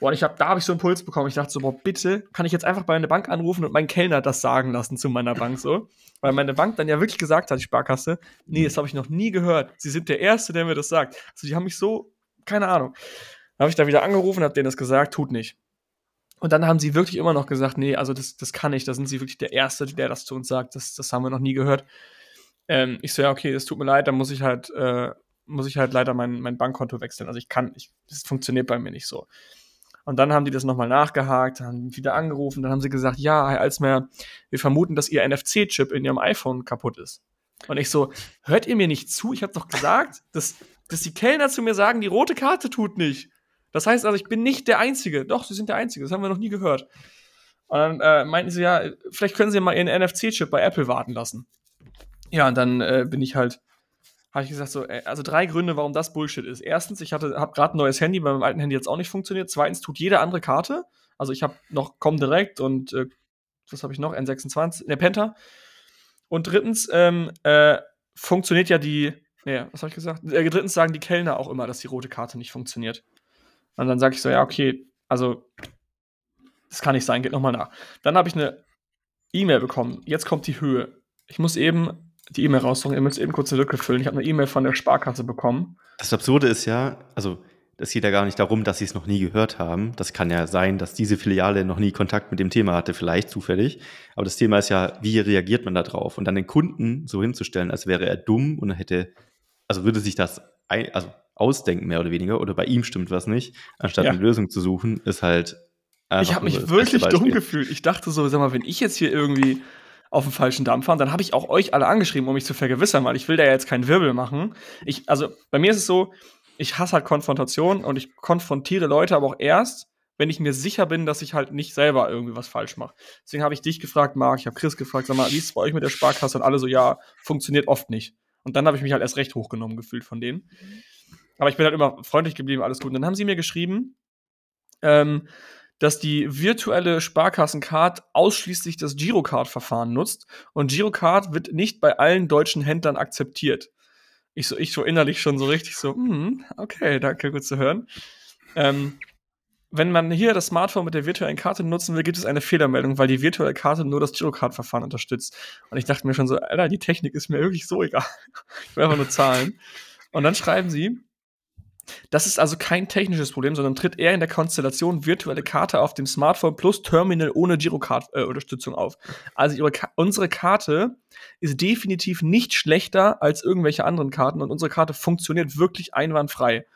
Boah, ich hab, da habe ich so einen Puls bekommen. Ich dachte so, boah, bitte, kann ich jetzt einfach bei einer Bank anrufen und meinen Kellner das sagen lassen zu meiner Bank so? Weil meine Bank dann ja wirklich gesagt hat, die Sparkasse, nee, das habe ich noch nie gehört. Sie sind der Erste, der mir das sagt. Also die haben mich so, keine Ahnung. Dann habe ich da wieder angerufen, habe denen das gesagt, tut nicht. Und dann haben sie wirklich immer noch gesagt, nee, also das, das kann nicht, da sind sie wirklich der Erste, der das zu uns sagt. Das, das haben wir noch nie gehört. Ähm, ich so, ja, okay, das tut mir leid, dann muss ich halt, äh, muss ich halt leider mein, mein Bankkonto wechseln. Also ich kann, ich, das funktioniert bei mir nicht so. Und dann haben die das nochmal nachgehakt, haben wieder angerufen, dann haben sie gesagt, ja, Herr Alsmer, wir vermuten, dass Ihr NFC-Chip in Ihrem iPhone kaputt ist. Und ich so, hört ihr mir nicht zu? Ich habe doch gesagt, dass, dass die Kellner zu mir sagen, die rote Karte tut nicht. Das heißt also, ich bin nicht der Einzige. Doch, Sie sind der Einzige. Das haben wir noch nie gehört. Und dann äh, meinten sie, ja, vielleicht können Sie mal Ihren NFC-Chip bei Apple warten lassen. Ja, und dann äh, bin ich halt habe ich gesagt, so, also drei Gründe, warum das Bullshit ist. Erstens, ich habe gerade ein neues Handy, bei meinem alten Handy jetzt auch nicht funktioniert. Zweitens, tut jede andere Karte. Also ich habe noch Comdirect und äh, was habe ich noch? N26, ne, Penta. Und drittens, ähm, äh, funktioniert ja die, ne, was habe ich gesagt? Äh, drittens sagen die Kellner auch immer, dass die rote Karte nicht funktioniert. Und dann sage ich so, ja, okay, also das kann nicht sein, geht nochmal nach. Dann habe ich eine E-Mail bekommen. Jetzt kommt die Höhe. Ich muss eben die E-Mail raussuchen. Ihr müsst eben kurz eine Lücke füllen. Ich habe eine E-Mail von der Sparkasse bekommen. Das Absurde ist ja, also es geht ja gar nicht darum, dass sie es noch nie gehört haben. Das kann ja sein, dass diese Filiale noch nie Kontakt mit dem Thema hatte, vielleicht zufällig. Aber das Thema ist ja, wie reagiert man da drauf? Und dann den Kunden so hinzustellen, als wäre er dumm und hätte, also würde sich das ein, also ausdenken, mehr oder weniger, oder bei ihm stimmt was nicht, anstatt ja. eine Lösung zu suchen, ist halt. Ich habe mich wirklich dumm gefühlt. Ich dachte so, sag mal, wenn ich jetzt hier irgendwie auf dem falschen Dampfer. Und dann habe ich auch euch alle angeschrieben, um mich zu vergewissern, weil ich will da ja jetzt keinen Wirbel machen. Ich, also bei mir ist es so, ich hasse halt Konfrontation und ich konfrontiere Leute aber auch erst, wenn ich mir sicher bin, dass ich halt nicht selber irgendwie was falsch mache. Deswegen habe ich dich gefragt, Marc, ich habe Chris gefragt, sag mal, wie ist es bei euch mit der Sparkasse? Und alle so, ja, funktioniert oft nicht. Und dann habe ich mich halt erst recht hochgenommen gefühlt von denen. Aber ich bin halt immer freundlich geblieben, alles gut. Und dann haben sie mir geschrieben, ähm, dass die virtuelle Sparkassencard ausschließlich das Girocard-Verfahren nutzt und Girocard wird nicht bei allen deutschen Händlern akzeptiert. Ich so, ich so innerlich schon so richtig so, hm, okay, danke, gut zu hören. Ähm, wenn man hier das Smartphone mit der virtuellen Karte nutzen will, gibt es eine Fehlermeldung, weil die virtuelle Karte nur das Girocard-Verfahren unterstützt. Und ich dachte mir schon so, Alter, die Technik ist mir wirklich so egal. <laughs> ich will einfach nur zahlen. Und dann schreiben sie, das ist also kein technisches Problem, sondern tritt eher in der Konstellation virtuelle Karte auf dem Smartphone plus Terminal ohne Girocard-Unterstützung äh, auf. Also Ka unsere Karte ist definitiv nicht schlechter als irgendwelche anderen Karten und unsere Karte funktioniert wirklich einwandfrei.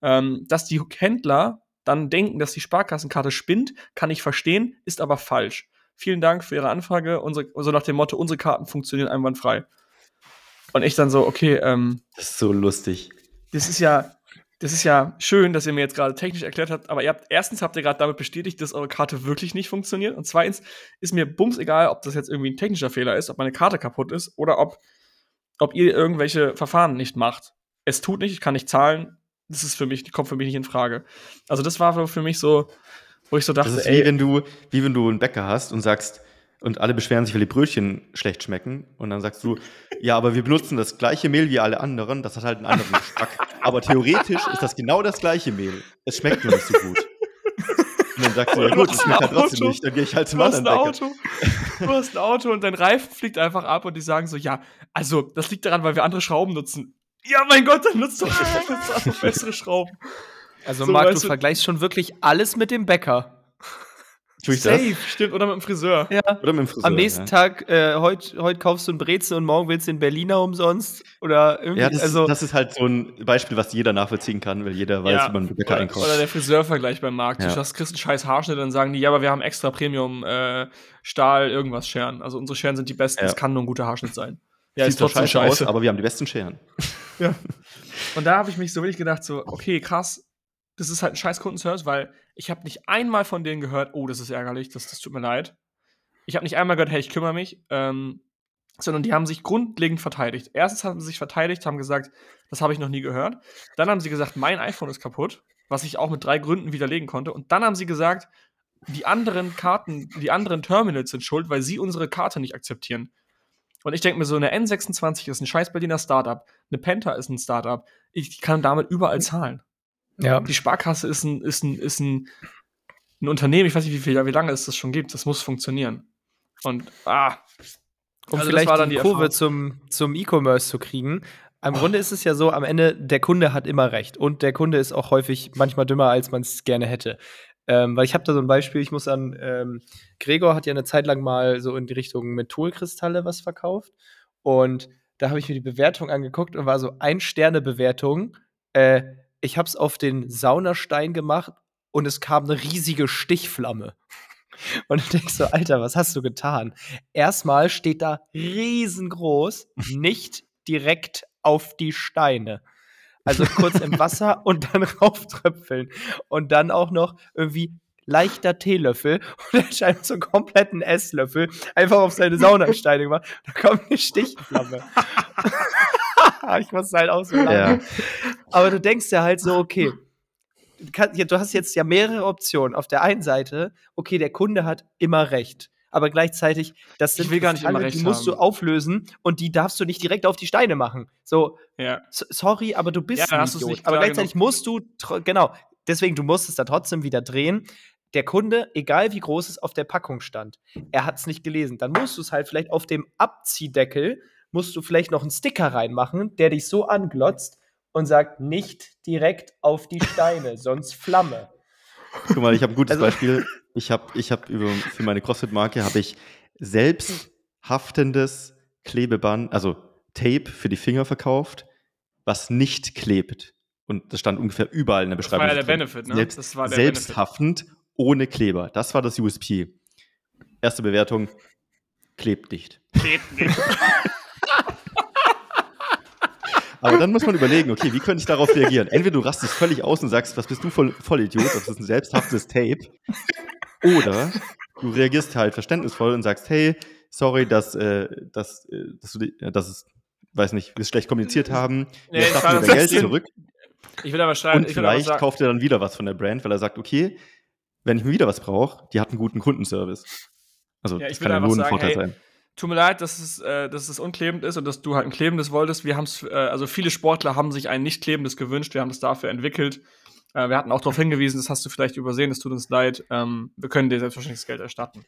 Ähm, dass die Händler dann denken, dass die Sparkassenkarte spinnt, kann ich verstehen, ist aber falsch. Vielen Dank für Ihre Anfrage. Unsere, so nach dem Motto, unsere Karten funktionieren einwandfrei. Und ich dann so, okay, ähm, Das ist so lustig. Das ist ja, das ist ja schön, dass ihr mir jetzt gerade technisch erklärt habt, aber ihr habt, erstens habt ihr gerade damit bestätigt, dass eure Karte wirklich nicht funktioniert. Und zweitens ist mir bums egal, ob das jetzt irgendwie ein technischer Fehler ist, ob meine Karte kaputt ist oder ob, ob ihr irgendwelche Verfahren nicht macht. Es tut nicht, ich kann nicht zahlen. Das ist für mich, kommt für mich nicht in Frage. Also, das war für mich so, wo ich so dachte, das ist wie ey, wenn du, wie wenn du einen Bäcker hast und sagst, und alle beschweren sich, weil die Brötchen schlecht schmecken. Und dann sagst du, ja, aber wir benutzen das gleiche Mehl wie alle anderen, das hat halt einen anderen Geschmack. Aber theoretisch ist das genau das gleiche Mehl. Es schmeckt nur nicht so gut. Und dann sagst du, ja gut, es schmeckt halt trotzdem nicht, dann gehe ich halt zum du hast anderen ein Auto, Du hast ein Auto und dein Reifen fliegt einfach ab und die sagen so, ja, also das liegt daran, weil wir andere Schrauben nutzen. Ja, mein Gott, dann nutzt doch einfach <laughs> bessere Schrauben. Also, so, Marc, du, du vergleichst schon wirklich alles mit dem Bäcker. Tue ich Safe, das? stimmt. Oder mit dem Friseur. Ja. Oder mit dem Friseur. Am nächsten ja. Tag, äh, heute heut kaufst du einen Brezel und morgen willst du den Berliner umsonst. Oder irgendwie. Ja, das, also, das ist halt so ein Beispiel, was jeder nachvollziehen kann, weil jeder weiß, ja. wie man mit Bäcker einkauft. Oder der Friseurvergleich beim Markt. Ja. Du hast, kriegst einen scheiß Haarschnitt, dann sagen die, ja, aber wir haben extra Premium äh, Stahl, irgendwas Scheren. Also unsere Scheren sind die besten. Es kann nur ein guter Haarschnitt sein. Ja, Sieht ist trotzdem scheiße aus, aber wir haben die besten Scheren. <laughs> ja. Und da habe ich mich so wirklich gedacht, so, okay, krass, das ist halt ein scheiß Kundenservice, weil ich habe nicht einmal von denen gehört, oh, das ist ärgerlich, das, das tut mir leid. Ich habe nicht einmal gehört, hey, ich kümmere mich, ähm, sondern die haben sich grundlegend verteidigt. Erstens haben sie sich verteidigt, haben gesagt, das habe ich noch nie gehört. Dann haben sie gesagt, mein iPhone ist kaputt, was ich auch mit drei Gründen widerlegen konnte. Und dann haben sie gesagt, die anderen Karten, die anderen Terminals sind schuld, weil sie unsere Karte nicht akzeptieren. Und ich denke mir so, eine N26 ist ein scheiß Berliner Startup, eine Penta ist ein Startup. Ich kann damit überall zahlen. Ja. Die Sparkasse ist ein, ist ein, ist ein, ein Unternehmen, ich weiß nicht, wie, viel, wie lange es das schon gibt, das muss funktionieren. Und, ah. Um also vielleicht die, die Kurve zum, zum E-Commerce zu kriegen. Im oh. Grunde ist es ja so, am Ende, der Kunde hat immer recht. Und der Kunde ist auch häufig manchmal dümmer, als man es gerne hätte. Ähm, weil ich habe da so ein Beispiel, ich muss an, ähm, Gregor hat ja eine Zeit lang mal so in die Richtung Mentholkristalle was verkauft. Und da habe ich mir die Bewertung angeguckt und war so ein Sterne Bewertung. Äh, ich habe es auf den Saunastein gemacht und es kam eine riesige Stichflamme. <laughs> Und du denkst so, Alter, was hast du getan? Erstmal steht da riesengroß, nicht direkt auf die Steine. Also kurz im <laughs> Wasser und dann rauftröpfeln. Und dann auch noch irgendwie leichter Teelöffel <laughs> und er scheint so einen kompletten Esslöffel einfach auf seine Saunasteine gemacht. Da kommt eine Stichflamme. <laughs> ich muss halt auch so. Ja. <laughs> Aber du denkst ja halt so, okay, du hast jetzt ja mehrere Optionen. Auf der einen Seite, okay, der Kunde hat immer recht. Aber gleichzeitig, das sind ich will gar nicht alle, die musst haben. du auflösen und die darfst du nicht direkt auf die Steine machen. So, ja. sorry, aber du bist ja, ein Idiot. aber gleichzeitig genug. musst du, genau, deswegen, du musst es da trotzdem wieder drehen. Der Kunde, egal wie groß es auf der Packung stand, er hat es nicht gelesen. Dann musst du es halt vielleicht auf dem Abziehdeckel musst du vielleicht noch einen Sticker reinmachen, der dich so anglotzt und sagt, nicht direkt auf die Steine, <laughs> sonst Flamme. Guck mal, ich habe ein gutes also, Beispiel. Ich habe ich hab über, für meine CrossFit-Marke habe ich selbsthaftendes Klebeband, also Tape für die Finger verkauft, was nicht klebt. Und das stand ungefähr überall in der Beschreibung. Das war ja der Benefit, ne? Selbst, das war der selbsthaftend, Benefit. ohne Kleber. Das war das USP. Erste Bewertung, klebt nicht. Klebt nicht. <laughs> Aber dann muss man überlegen, okay, wie könnte ich darauf reagieren? Entweder du rastest völlig aus und sagst, was bist du voll, voll Idiot, das ist ein selbsthaftes Tape. Oder du reagierst halt verständnisvoll und sagst, hey, sorry, dass, äh, dass, äh, dass, du, äh, dass es weiß nicht, wir es schlecht kommuniziert haben. Nee, wir schaffen Geld zurück. Ich will aber schreiben. Und vielleicht sagen, kauft er dann wieder was von der Brand, weil er sagt, okay, wenn ich mir wieder was brauche, die hat einen guten Kundenservice. Also ja, das kann ja nur ein Vorteil hey, sein. Tut mir leid, dass es, äh, dass es unklebend ist und dass du halt ein klebendes wolltest. Wir haben es, äh, also viele Sportler haben sich ein nicht klebendes gewünscht. Wir haben es dafür entwickelt. Äh, wir hatten auch darauf hingewiesen, das hast du vielleicht übersehen, das tut uns leid. Ähm, wir können dir selbstverständlich das Geld erstatten.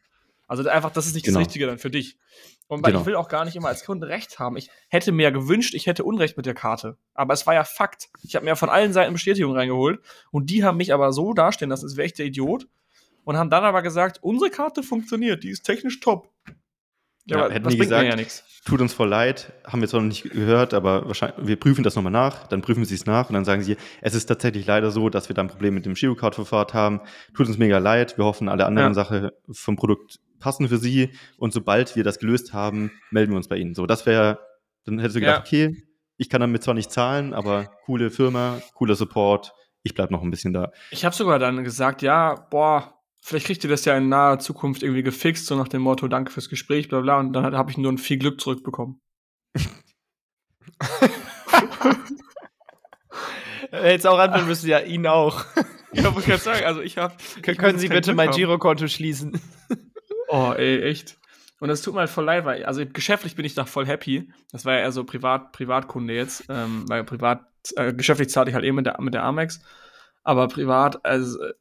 Also einfach, das ist nicht genau. das Richtige dann für dich. Und weil genau. ich will auch gar nicht immer als Kunde Recht haben. Ich hätte mir gewünscht, ich hätte Unrecht mit der Karte. Aber es war ja Fakt. Ich habe mir von allen Seiten Bestätigung reingeholt und die haben mich aber so dastehen lassen, als wäre ich der Idiot. Und haben dann aber gesagt, unsere Karte funktioniert, die ist technisch top. Ja, ja hätten die gesagt, ja tut uns voll leid, haben wir zwar noch nicht gehört, aber wahrscheinlich, wir prüfen das nochmal nach, dann prüfen sie es nach und dann sagen sie, es ist tatsächlich leider so, dass wir da ein Problem mit dem Girocard-Verfahren haben. Tut uns mega leid, wir hoffen, alle anderen ja. Sachen vom Produkt passen für sie und sobald wir das gelöst haben, melden wir uns bei ihnen. So, das wäre, dann hättest du gedacht, okay, ich kann damit zwar nicht zahlen, aber coole Firma, cooler Support, ich bleib noch ein bisschen da. Ich habe sogar dann gesagt, ja, boah, vielleicht kriegt ihr das ja in naher Zukunft irgendwie gefixt, so nach dem Motto, danke fürs Gespräch, bla bla, und dann habe ich nur ein viel Glück zurückbekommen. <laughs> Jetzt auch anfangen müssen ja ihn auch. Ja, muss ich jetzt sagen, also ich habe. Können Sie bitte mein Girokonto schließen? Oh, ey, echt. Und es tut mir halt voll leid, weil, also geschäftlich bin ich da voll happy. Das war ja eher so Privat, Privatkunde jetzt, ähm, weil privat, äh, geschäftlich zahle ich halt eben mit der, mit der Amex. Aber privat, also, äh,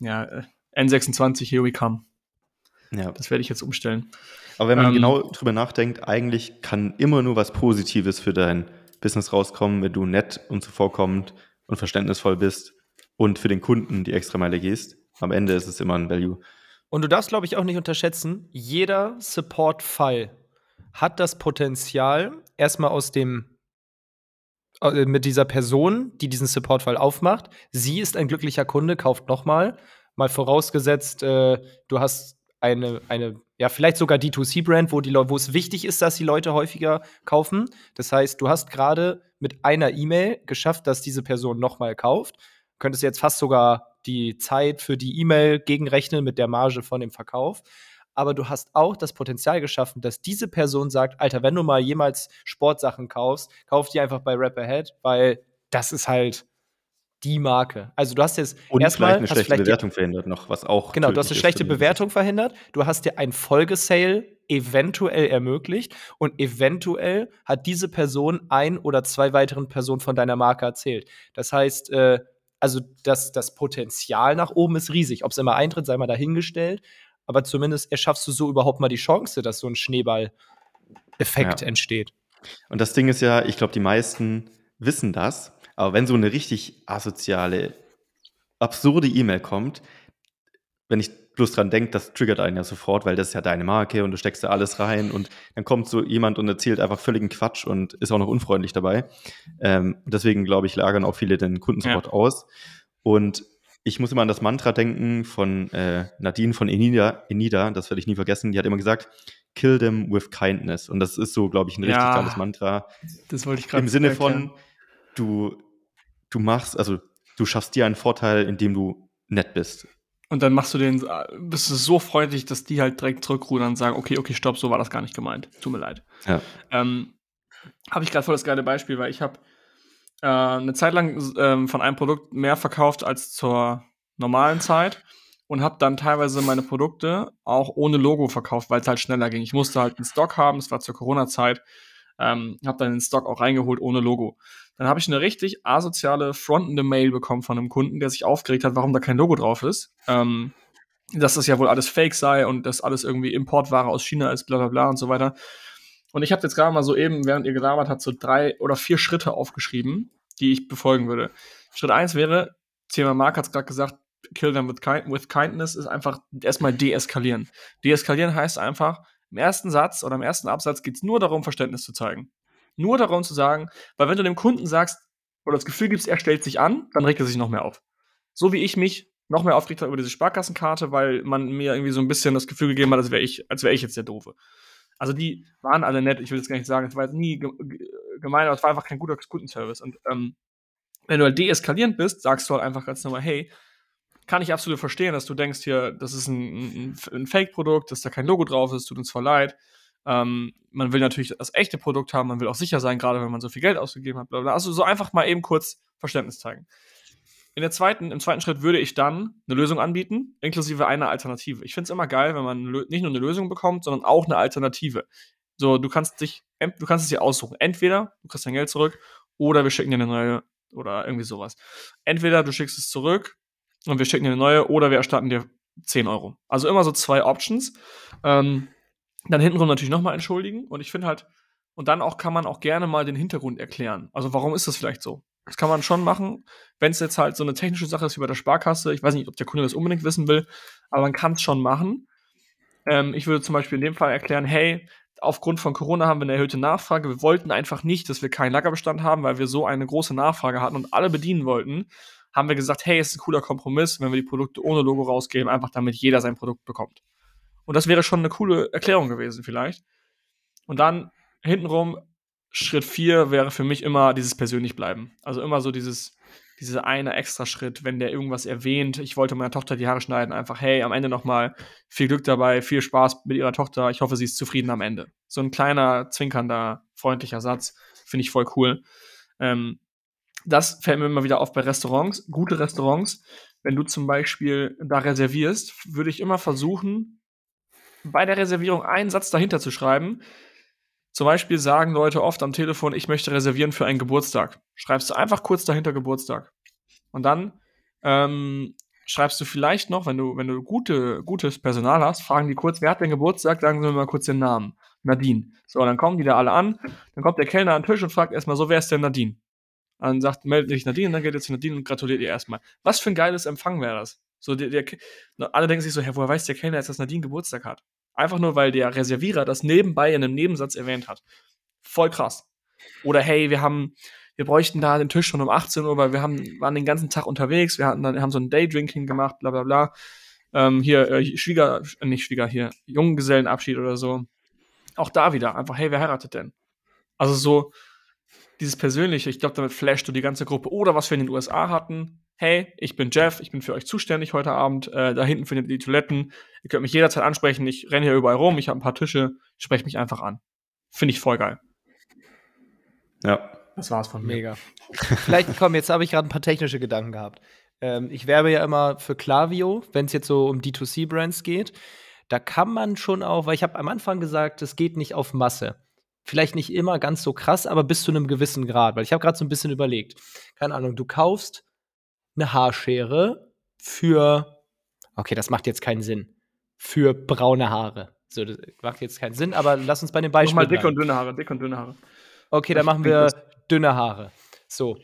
ja, äh, N26, here we come. Ja. Das werde ich jetzt umstellen. Aber wenn man ähm, genau drüber nachdenkt, eigentlich kann immer nur was Positives für dein Business rauskommen, wenn du nett und zuvorkommend und verständnisvoll bist und für den Kunden die extra Meile gehst. Am Ende ist es immer ein Value. Und du darfst, glaube ich, auch nicht unterschätzen, jeder Support-Fall hat das Potenzial, erstmal aus dem äh, mit dieser Person, die diesen Support-Fall aufmacht. Sie ist ein glücklicher Kunde, kauft nochmal mal vorausgesetzt, äh, du hast eine, eine, ja, vielleicht sogar D2C-Brand, wo, es wichtig ist, dass die Leute häufiger kaufen. Das heißt, du hast gerade mit einer E-Mail geschafft, dass diese Person nochmal kauft. Könntest jetzt fast sogar die Zeit für die E-Mail gegenrechnen mit der Marge von dem Verkauf. Aber du hast auch das Potenzial geschaffen, dass diese Person sagt: Alter, wenn du mal jemals Sportsachen kaufst, kauf die einfach bei Rap Ahead, weil das ist halt die Marke. Also du hast jetzt und erstmal eine schlechte Bewertung verhindert noch, was auch genau. Du hast eine schlechte Bewertung verhindert. Du hast dir ein Folgesale eventuell ermöglicht und eventuell hat diese Person ein oder zwei weiteren Personen von deiner Marke erzählt. Das heißt, äh, also das, das Potenzial nach oben ist riesig. Ob es immer eintritt, sei mal dahingestellt. Aber zumindest erschaffst du so überhaupt mal die Chance, dass so ein Schneeball-Effekt ja. entsteht. Und das Ding ist ja, ich glaube, die meisten wissen das, aber wenn so eine richtig asoziale, absurde E-Mail kommt, wenn ich bloß dran denke, das triggert einen ja sofort, weil das ist ja deine Marke und du steckst da alles rein und dann kommt so jemand und erzählt einfach völligen Quatsch und ist auch noch unfreundlich dabei. Ähm, deswegen, glaube ich, lagern auch viele den Kundensupport ja. aus. Und ich muss immer an das Mantra denken von äh, Nadine von Enida, Enida, das werde ich nie vergessen. Die hat immer gesagt, kill them with kindness. Und das ist so, glaube ich, ein richtig ja, geiles Mantra. Das wollte ich gerade Im Sinne von, du, du machst, also du schaffst dir einen Vorteil, indem du nett bist. Und dann machst du den, bist du so freundlich, dass die halt direkt zurückrudern und sagen, okay, okay, stopp, so war das gar nicht gemeint. Tut mir leid. Ja. Ähm, habe ich gerade voll das geile Beispiel, weil ich habe äh, eine Zeit lang ähm, von einem Produkt mehr verkauft als zur normalen Zeit und habe dann teilweise meine Produkte auch ohne Logo verkauft, weil es halt schneller ging. Ich musste halt einen Stock haben, es war zur Corona-Zeit, ähm, habe dann den Stock auch reingeholt ohne Logo. Dann habe ich eine richtig asoziale frontende Mail bekommen von einem Kunden, der sich aufgeregt hat, warum da kein Logo drauf ist. Ähm, dass das ja wohl alles Fake sei und dass alles irgendwie Importware aus China ist, bla bla bla und so weiter. Und ich habe jetzt gerade mal so eben, während ihr gelabert habt, so drei oder vier Schritte aufgeschrieben, die ich befolgen würde. Schritt eins wäre, Thema Mark hat es gerade gesagt, kill them with, kind with kindness, ist einfach erstmal deeskalieren. Deeskalieren heißt einfach, im ersten Satz oder im ersten Absatz geht es nur darum, Verständnis zu zeigen. Nur darum zu sagen, weil wenn du dem Kunden sagst oder das Gefühl gibst, er stellt sich an, dann regt er sich noch mehr auf. So wie ich mich noch mehr aufgeregt habe über diese Sparkassenkarte, weil man mir irgendwie so ein bisschen das Gefühl gegeben hat, als wäre ich, als ich jetzt der Doofe. Also die waren alle nett, ich will jetzt gar nicht sagen, es war jetzt nie gemein, aber es war einfach kein guter Kundenservice. Und ähm, wenn du halt deeskalierend bist, sagst du halt einfach ganz normal, hey, kann ich absolut verstehen, dass du denkst hier, das ist ein, ein, ein Fake-Produkt, dass da kein Logo drauf ist, tut uns voll leid. Ähm, man will natürlich das echte Produkt haben, man will auch sicher sein, gerade wenn man so viel Geld ausgegeben hat. Blablabla. Also so einfach mal eben kurz Verständnis zeigen. In der zweiten, Im zweiten Schritt würde ich dann eine Lösung anbieten, inklusive einer Alternative. Ich finde es immer geil, wenn man nicht nur eine Lösung bekommt, sondern auch eine Alternative. So, du kannst dich, du kannst es dir aussuchen. Entweder du kriegst dein Geld zurück oder wir schicken dir eine neue oder irgendwie sowas. Entweder du schickst es zurück und wir schicken dir eine neue oder wir erstatten dir 10 Euro. Also immer so zwei Options. Ähm, dann hintenrum natürlich nochmal entschuldigen und ich finde halt, und dann auch kann man auch gerne mal den Hintergrund erklären. Also warum ist das vielleicht so? Das kann man schon machen, wenn es jetzt halt so eine technische Sache ist wie bei der Sparkasse. Ich weiß nicht, ob der Kunde das unbedingt wissen will, aber man kann es schon machen. Ähm, ich würde zum Beispiel in dem Fall erklären, hey, aufgrund von Corona haben wir eine erhöhte Nachfrage. Wir wollten einfach nicht, dass wir keinen Lagerbestand haben, weil wir so eine große Nachfrage hatten und alle bedienen wollten. Haben wir gesagt, hey, es ist ein cooler Kompromiss, wenn wir die Produkte ohne Logo rausgeben, einfach damit jeder sein Produkt bekommt. Und das wäre schon eine coole Erklärung gewesen, vielleicht. Und dann hintenrum, Schritt 4 wäre für mich immer dieses persönlich bleiben. Also immer so dieses, dieser eine extra Schritt, wenn der irgendwas erwähnt, ich wollte meiner Tochter die Haare schneiden, einfach, hey, am Ende nochmal viel Glück dabei, viel Spaß mit ihrer Tochter, ich hoffe, sie ist zufrieden am Ende. So ein kleiner, zwinkernder, freundlicher Satz, finde ich voll cool. Ähm, das fällt mir immer wieder auf bei Restaurants, gute Restaurants. Wenn du zum Beispiel da reservierst, würde ich immer versuchen, bei der Reservierung einen Satz dahinter zu schreiben. Zum Beispiel sagen Leute oft am Telefon, ich möchte reservieren für einen Geburtstag. Schreibst du einfach kurz dahinter Geburtstag. Und dann ähm, schreibst du vielleicht noch, wenn du, wenn du gute, gutes Personal hast, fragen die kurz, wer hat denn Geburtstag, sagen sie mir mal kurz den Namen. Nadine. So, dann kommen die da alle an, dann kommt der Kellner an den Tisch und fragt erstmal so, wer ist denn Nadine? Dann sagt, meldet sich Nadine, dann geht jetzt Nadine und gratuliert ihr erstmal. Was für ein geiles Empfang wäre das? So, der, der, alle denken sich so, hey, woher weiß der Kellner jetzt, dass Nadine Geburtstag hat? Einfach nur, weil der Reservierer das nebenbei in einem Nebensatz erwähnt hat. Voll krass. Oder hey, wir haben, wir bräuchten da den Tisch schon um 18 Uhr, weil wir haben, waren den ganzen Tag unterwegs, wir hatten dann, haben so ein Daydrinking gemacht, bla bla bla. Ähm, hier, äh, Schwieger, äh, nicht Schwieger, hier, Junggesellenabschied oder so. Auch da wieder, einfach, hey, wer heiratet denn? Also so, dieses Persönliche, ich glaube, damit flasht du die ganze Gruppe. Oder was wir in den USA hatten, hey, ich bin Jeff, ich bin für euch zuständig heute Abend, äh, da hinten findet ihr die Toiletten, ihr könnt mich jederzeit ansprechen, ich renne hier überall rum, ich habe ein paar Tische, sprecht mich einfach an. Finde ich voll geil. Ja. Das war's von mir. Mega. Vielleicht, komm, jetzt habe ich gerade ein paar technische Gedanken gehabt. Ähm, ich werbe ja immer für Klaviyo, wenn es jetzt so um D2C-Brands geht. Da kann man schon auch, weil ich habe am Anfang gesagt, es geht nicht auf Masse. Vielleicht nicht immer ganz so krass, aber bis zu einem gewissen Grad. Weil ich habe gerade so ein bisschen überlegt. Keine Ahnung, du kaufst eine Haarschere für, okay, das macht jetzt keinen Sinn, für braune Haare. So, das macht jetzt keinen Sinn, aber lass uns bei dem Beispiel. Mach mal dicke und dünne Haare, dicke und dünne Haare. Okay, dann machen wir dünne Haare. So.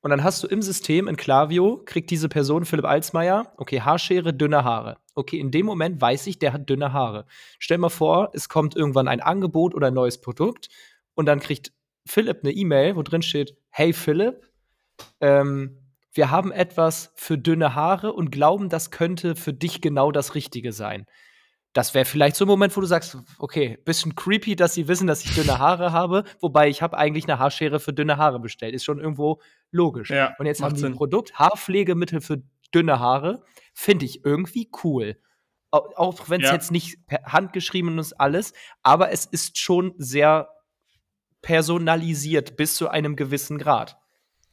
Und dann hast du im System in Klavio, kriegt diese Person Philipp Alsmeier, okay, Haarschere, dünne Haare. Okay, in dem Moment weiß ich, der hat dünne Haare. Stell mal vor, es kommt irgendwann ein Angebot oder ein neues Produkt und dann kriegt Philipp eine E-Mail, wo drin steht: Hey Philipp, ähm, wir haben etwas für dünne Haare und glauben, das könnte für dich genau das Richtige sein. Das wäre vielleicht so ein Moment, wo du sagst, okay, bisschen creepy, dass sie wissen, dass ich dünne Haare habe, wobei ich habe eigentlich eine Haarschere für dünne Haare bestellt. Ist schon irgendwo logisch. Ja, und jetzt haben sie ein Produkt, Haarpflegemittel für dünne Haare, finde ich irgendwie cool. Auch wenn es ja. jetzt nicht handgeschrieben ist alles, aber es ist schon sehr personalisiert bis zu einem gewissen Grad.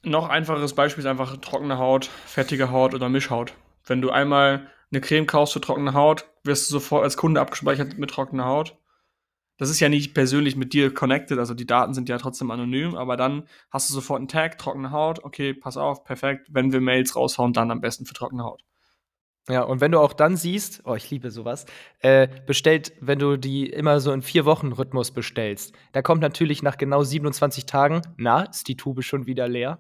Noch einfaches Beispiel ist einfach trockene Haut, fettige Haut oder Mischhaut. Wenn du einmal eine Creme kaufst für trockene Haut, wirst du sofort als Kunde abgespeichert mit trockener Haut. Das ist ja nicht persönlich mit dir connected, also die Daten sind ja trotzdem anonym, aber dann hast du sofort einen Tag, trockene Haut, okay, pass auf, perfekt. Wenn wir Mails raushauen, dann am besten für trockene Haut. Ja, und wenn du auch dann siehst, oh, ich liebe sowas, äh, bestellt, wenn du die immer so in vier Wochen Rhythmus bestellst, da kommt natürlich nach genau 27 Tagen, na, ist die Tube schon wieder leer?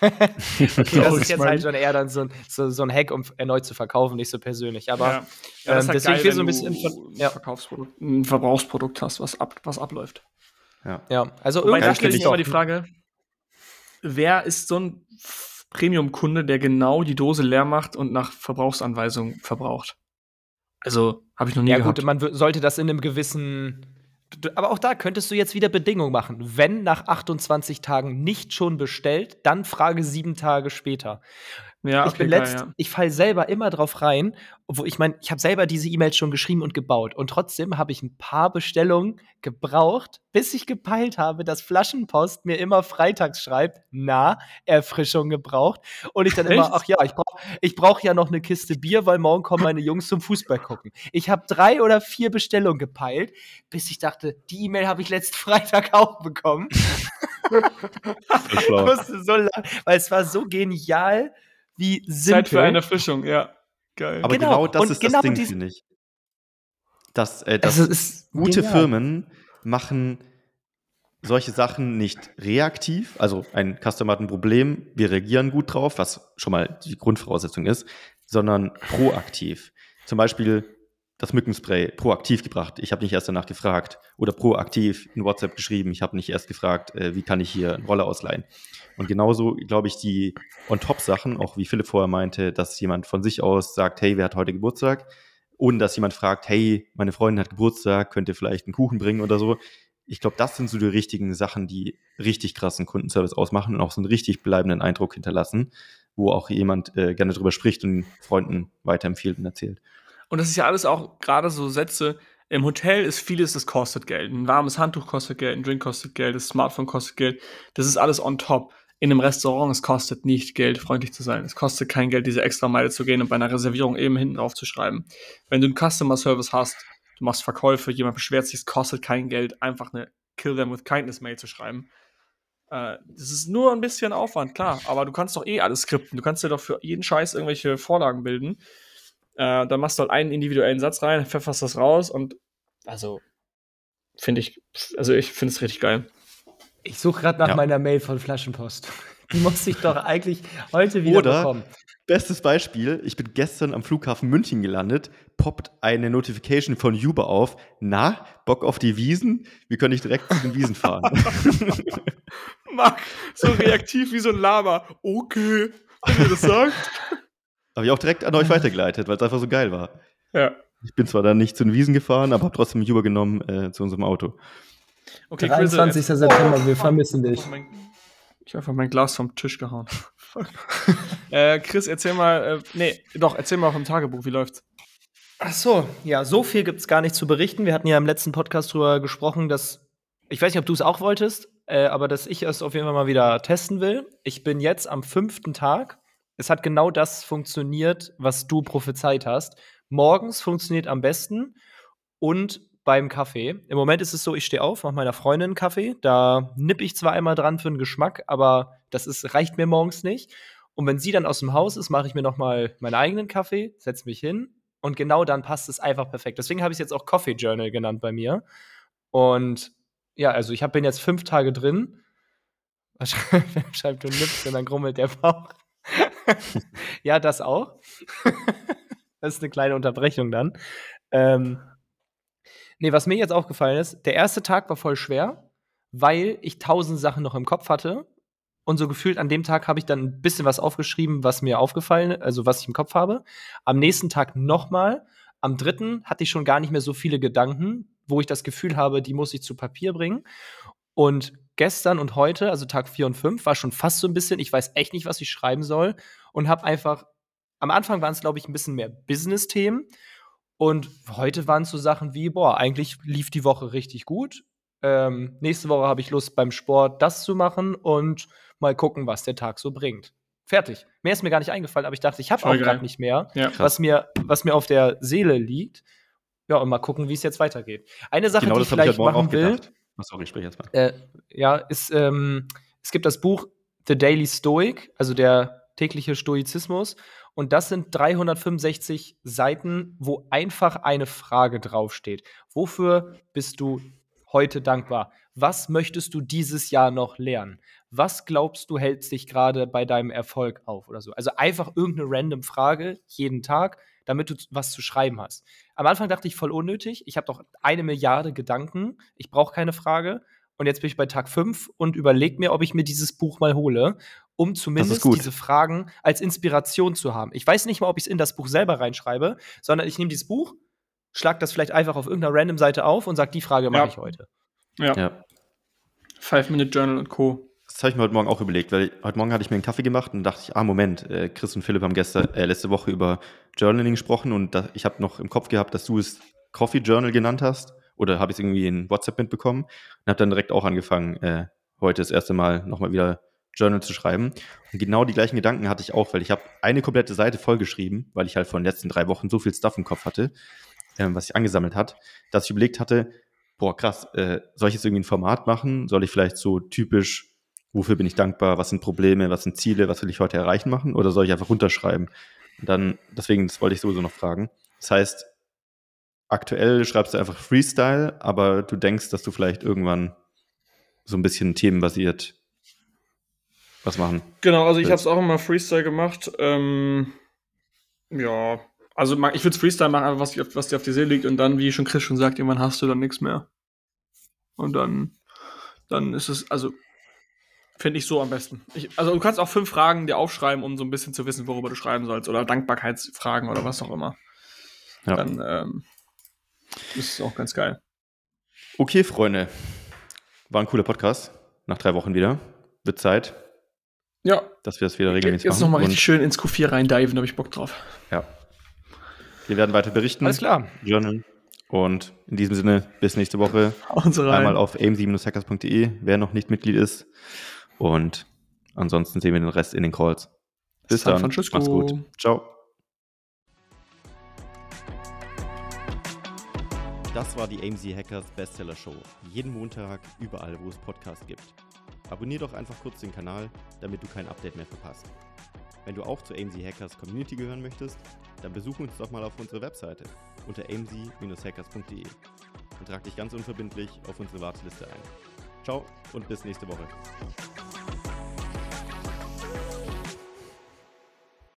Okay, das ist jetzt halt schon eher dann so ein, so, so ein Hack, um erneut zu verkaufen, nicht so persönlich. Aber ja. Ja, ähm, halt deswegen geil, will so ein bisschen ja. Verkaufsprodukt, ein Verbrauchsprodukt hast, was, ab, was abläuft. Ja, ja. also Wobei, da stelle ich immer die Frage, wer ist so ein Premium-Kunde, der genau die Dose leer macht und nach Verbrauchsanweisung verbraucht? Also, habe ich noch nie ja, gehabt. Ja gut, man sollte das in einem gewissen aber auch da könntest du jetzt wieder Bedingungen machen. Wenn nach 28 Tagen nicht schon bestellt, dann frage sieben Tage später. Ja, okay, ich bin letzt, ja. ich fall selber immer drauf rein, obwohl ich meine, ich habe selber diese E-Mails schon geschrieben und gebaut und trotzdem habe ich ein paar Bestellungen gebraucht, bis ich gepeilt habe, dass Flaschenpost mir immer freitags schreibt, na, Erfrischung gebraucht und ich dann Echt? immer, ach ja, ich brauche ich brauch ja noch eine Kiste Bier, weil morgen kommen meine Jungs zum Fußball gucken. Ich habe drei oder vier Bestellungen gepeilt, bis ich dachte, die E-Mail habe ich letzten <laughs> Freitag auch bekommen. <laughs> ich <laughs> musste so lang, weil es war so genial wie simpel. Zeit für eine Erfrischung, ja. Geil. Aber genau, genau das und ist genau das Ding, finde ich. Dass, äh, dass also gute genial. Firmen machen solche Sachen nicht reaktiv. Also ein Customer hat ein Problem, wir reagieren gut drauf, was schon mal die Grundvoraussetzung ist, sondern proaktiv. Zum Beispiel das Mückenspray proaktiv gebracht. Ich habe nicht erst danach gefragt oder proaktiv in WhatsApp geschrieben. Ich habe nicht erst gefragt, äh, wie kann ich hier einen Roller ausleihen. Und genauso, glaube ich, die On-Top-Sachen, auch wie Philipp vorher meinte, dass jemand von sich aus sagt, hey, wer hat heute Geburtstag? Ohne dass jemand fragt, hey, meine Freundin hat Geburtstag, könnt ihr vielleicht einen Kuchen bringen oder so. Ich glaube, das sind so die richtigen Sachen, die richtig krassen Kundenservice ausmachen und auch so einen richtig bleibenden Eindruck hinterlassen, wo auch jemand äh, gerne drüber spricht und Freunden weiterempfiehlt und erzählt. Und das ist ja alles auch gerade so Sätze. Im Hotel ist vieles, das kostet Geld. Ein warmes Handtuch kostet Geld, ein Drink kostet Geld, das Smartphone kostet Geld. Das ist alles on top. In einem Restaurant, es kostet nicht Geld, freundlich zu sein. Es kostet kein Geld, diese extra Meile zu gehen und bei einer Reservierung eben hinten drauf zu schreiben. Wenn du einen Customer Service hast, du machst Verkäufe, jemand beschwert sich, es kostet kein Geld, einfach eine Kill them with kindness Mail zu schreiben. Äh, das ist nur ein bisschen Aufwand, klar, aber du kannst doch eh alles skripten. Du kannst dir doch für jeden Scheiß irgendwelche Vorlagen bilden. Äh, dann machst du halt einen individuellen Satz rein, pfefferst das raus und also finde ich, also ich finde es richtig geil. Ich suche gerade nach ja. meiner Mail von Flaschenpost. <laughs> Die muss ich doch eigentlich heute wieder Oder, bekommen. Bestes Beispiel, ich bin gestern am Flughafen München gelandet, poppt eine Notification von Uber auf. Na, Bock auf die Wiesen? Wir können nicht direkt zu den Wiesen fahren. <laughs> Marc, so reaktiv wie so ein Lama. Okay, wenn ihr das sagt. <laughs> Habe ich auch direkt an euch weitergeleitet, weil es einfach so geil war. Ja. Ich bin zwar dann nicht zu den Wiesen gefahren, aber habe trotzdem Uber genommen äh, zu unserem Auto. Okay, 23. Chris, September, wir vermissen dich. Ich habe einfach mein Glas vom Tisch gehauen. <laughs> äh, Chris, erzähl mal, äh, nee, doch, erzähl mal vom Tagebuch, wie läuft's? Ach so, ja, so viel gibt's gar nicht zu berichten. Wir hatten ja im letzten Podcast drüber gesprochen, dass, ich weiß nicht, ob du es auch wolltest, äh, aber dass ich es auf jeden Fall mal wieder testen will. Ich bin jetzt am fünften Tag es hat genau das funktioniert, was du prophezeit hast. Morgens funktioniert am besten und beim Kaffee. Im Moment ist es so, ich stehe auf, mache meiner Freundin einen Kaffee. Da nippe ich zwar einmal dran für den Geschmack, aber das ist, reicht mir morgens nicht. Und wenn sie dann aus dem Haus ist, mache ich mir noch mal meinen eigenen Kaffee, setze mich hin und genau dann passt es einfach perfekt. Deswegen habe ich es jetzt auch Coffee Journal genannt bei mir. Und ja, also ich bin jetzt fünf Tage drin. <laughs> Schreibt du nippst und dann grummelt der Bauch. <laughs> ja, das auch. das ist eine kleine Unterbrechung dann. Ähm, nee, was mir jetzt aufgefallen ist, der erste Tag war voll schwer, weil ich tausend Sachen noch im Kopf hatte. Und so gefühlt an dem Tag habe ich dann ein bisschen was aufgeschrieben, was mir aufgefallen, also was ich im Kopf habe. Am nächsten Tag nochmal. Am dritten hatte ich schon gar nicht mehr so viele Gedanken, wo ich das Gefühl habe, die muss ich zu Papier bringen. Und gestern und heute, also Tag 4 und 5, war schon fast so ein bisschen, ich weiß echt nicht, was ich schreiben soll. Und habe einfach, am Anfang waren es, glaube ich, ein bisschen mehr Business-Themen. Und heute waren es so Sachen wie, boah, eigentlich lief die Woche richtig gut. Ähm, nächste Woche habe ich Lust, beim Sport das zu machen und mal gucken, was der Tag so bringt. Fertig. Mehr ist mir gar nicht eingefallen, aber ich dachte, ich habe auch gerade nicht mehr, ja, was, mir, was mir auf der Seele liegt. Ja, und mal gucken, wie es jetzt weitergeht. Eine Sache, genau, die ich vielleicht machen will. Gedacht. Sorry, sprich jetzt mal. Äh, ja, ist, ähm, es gibt das Buch The Daily Stoic, also der tägliche Stoizismus. Und das sind 365 Seiten, wo einfach eine Frage draufsteht. Wofür bist du heute dankbar? Was möchtest du dieses Jahr noch lernen? Was glaubst du, hält dich gerade bei deinem Erfolg auf oder so? Also einfach irgendeine random Frage jeden Tag, damit du was zu schreiben hast. Am Anfang dachte ich voll unnötig. Ich habe doch eine Milliarde Gedanken. Ich brauche keine Frage. Und jetzt bin ich bei Tag 5 und überlege mir, ob ich mir dieses Buch mal hole, um zumindest diese Fragen als Inspiration zu haben. Ich weiß nicht mal, ob ich es in das Buch selber reinschreibe, sondern ich nehme dieses Buch, schlag das vielleicht einfach auf irgendeiner random Seite auf und sage, die Frage mache ja. ich heute. Ja. ja. Five-Minute Journal und Co. Das habe ich mir heute Morgen auch überlegt, weil heute Morgen hatte ich mir einen Kaffee gemacht und dachte ich, ah, Moment, äh, Chris und Philipp haben gestern, äh, letzte Woche über Journaling gesprochen und da, ich habe noch im Kopf gehabt, dass du es Coffee Journal genannt hast oder habe ich es irgendwie in WhatsApp mitbekommen und habe dann direkt auch angefangen, äh, heute das erste Mal nochmal wieder Journal zu schreiben. Und genau die gleichen Gedanken hatte ich auch, weil ich habe eine komplette Seite vollgeschrieben, weil ich halt von den letzten drei Wochen so viel Stuff im Kopf hatte, ähm, was ich angesammelt hat, dass ich überlegt hatte, boah, krass, äh, soll ich jetzt irgendwie ein Format machen? Soll ich vielleicht so typisch, wofür bin ich dankbar, was sind Probleme, was sind Ziele, was will ich heute erreichen machen? Oder soll ich einfach runterschreiben? Und dann, deswegen, das wollte ich sowieso noch fragen. Das heißt, aktuell schreibst du einfach Freestyle, aber du denkst, dass du vielleicht irgendwann so ein bisschen themenbasiert was machen. Genau, also ich habe es auch immer Freestyle gemacht. Ähm, ja, also ich würde Freestyle machen, was, was dir auf die Seele liegt und dann, wie schon Chris schon sagt, irgendwann hast du dann nichts mehr. Und dann, dann ist es, also finde ich so am besten. Ich, also du kannst auch fünf Fragen dir aufschreiben, um so ein bisschen zu wissen, worüber du schreiben sollst oder Dankbarkeitsfragen oder was auch immer. Ja. Dann ähm, ist es auch ganz geil. Okay, Freunde. War ein cooler Podcast. Nach drei Wochen wieder. Wird Zeit. Ja. Dass wir das wieder regelmäßig Jetzt machen. Jetzt nochmal richtig schön ins Q4 rein diven, da habe ich Bock drauf. Ja. Wir werden weiter berichten. Alles klar. Journal. Und in diesem Sinne, bis nächste Woche. Einmal auf aim7-hackers.de, wer noch nicht Mitglied ist. Und ansonsten sehen wir den Rest in den Calls. Bis San dann. Francisco. Macht's gut. Ciao. Das war die AMZ Hackers Bestseller Show. Jeden Montag, überall, wo es Podcasts gibt. Abonnier doch einfach kurz den Kanal, damit du kein Update mehr verpasst. Wenn du auch zur AMZ Hackers Community gehören möchtest, dann besuch uns doch mal auf unsere Webseite unter amz-hackers.de und trag dich ganz unverbindlich auf unsere Warteliste ein. Ciao und bis nächste Woche.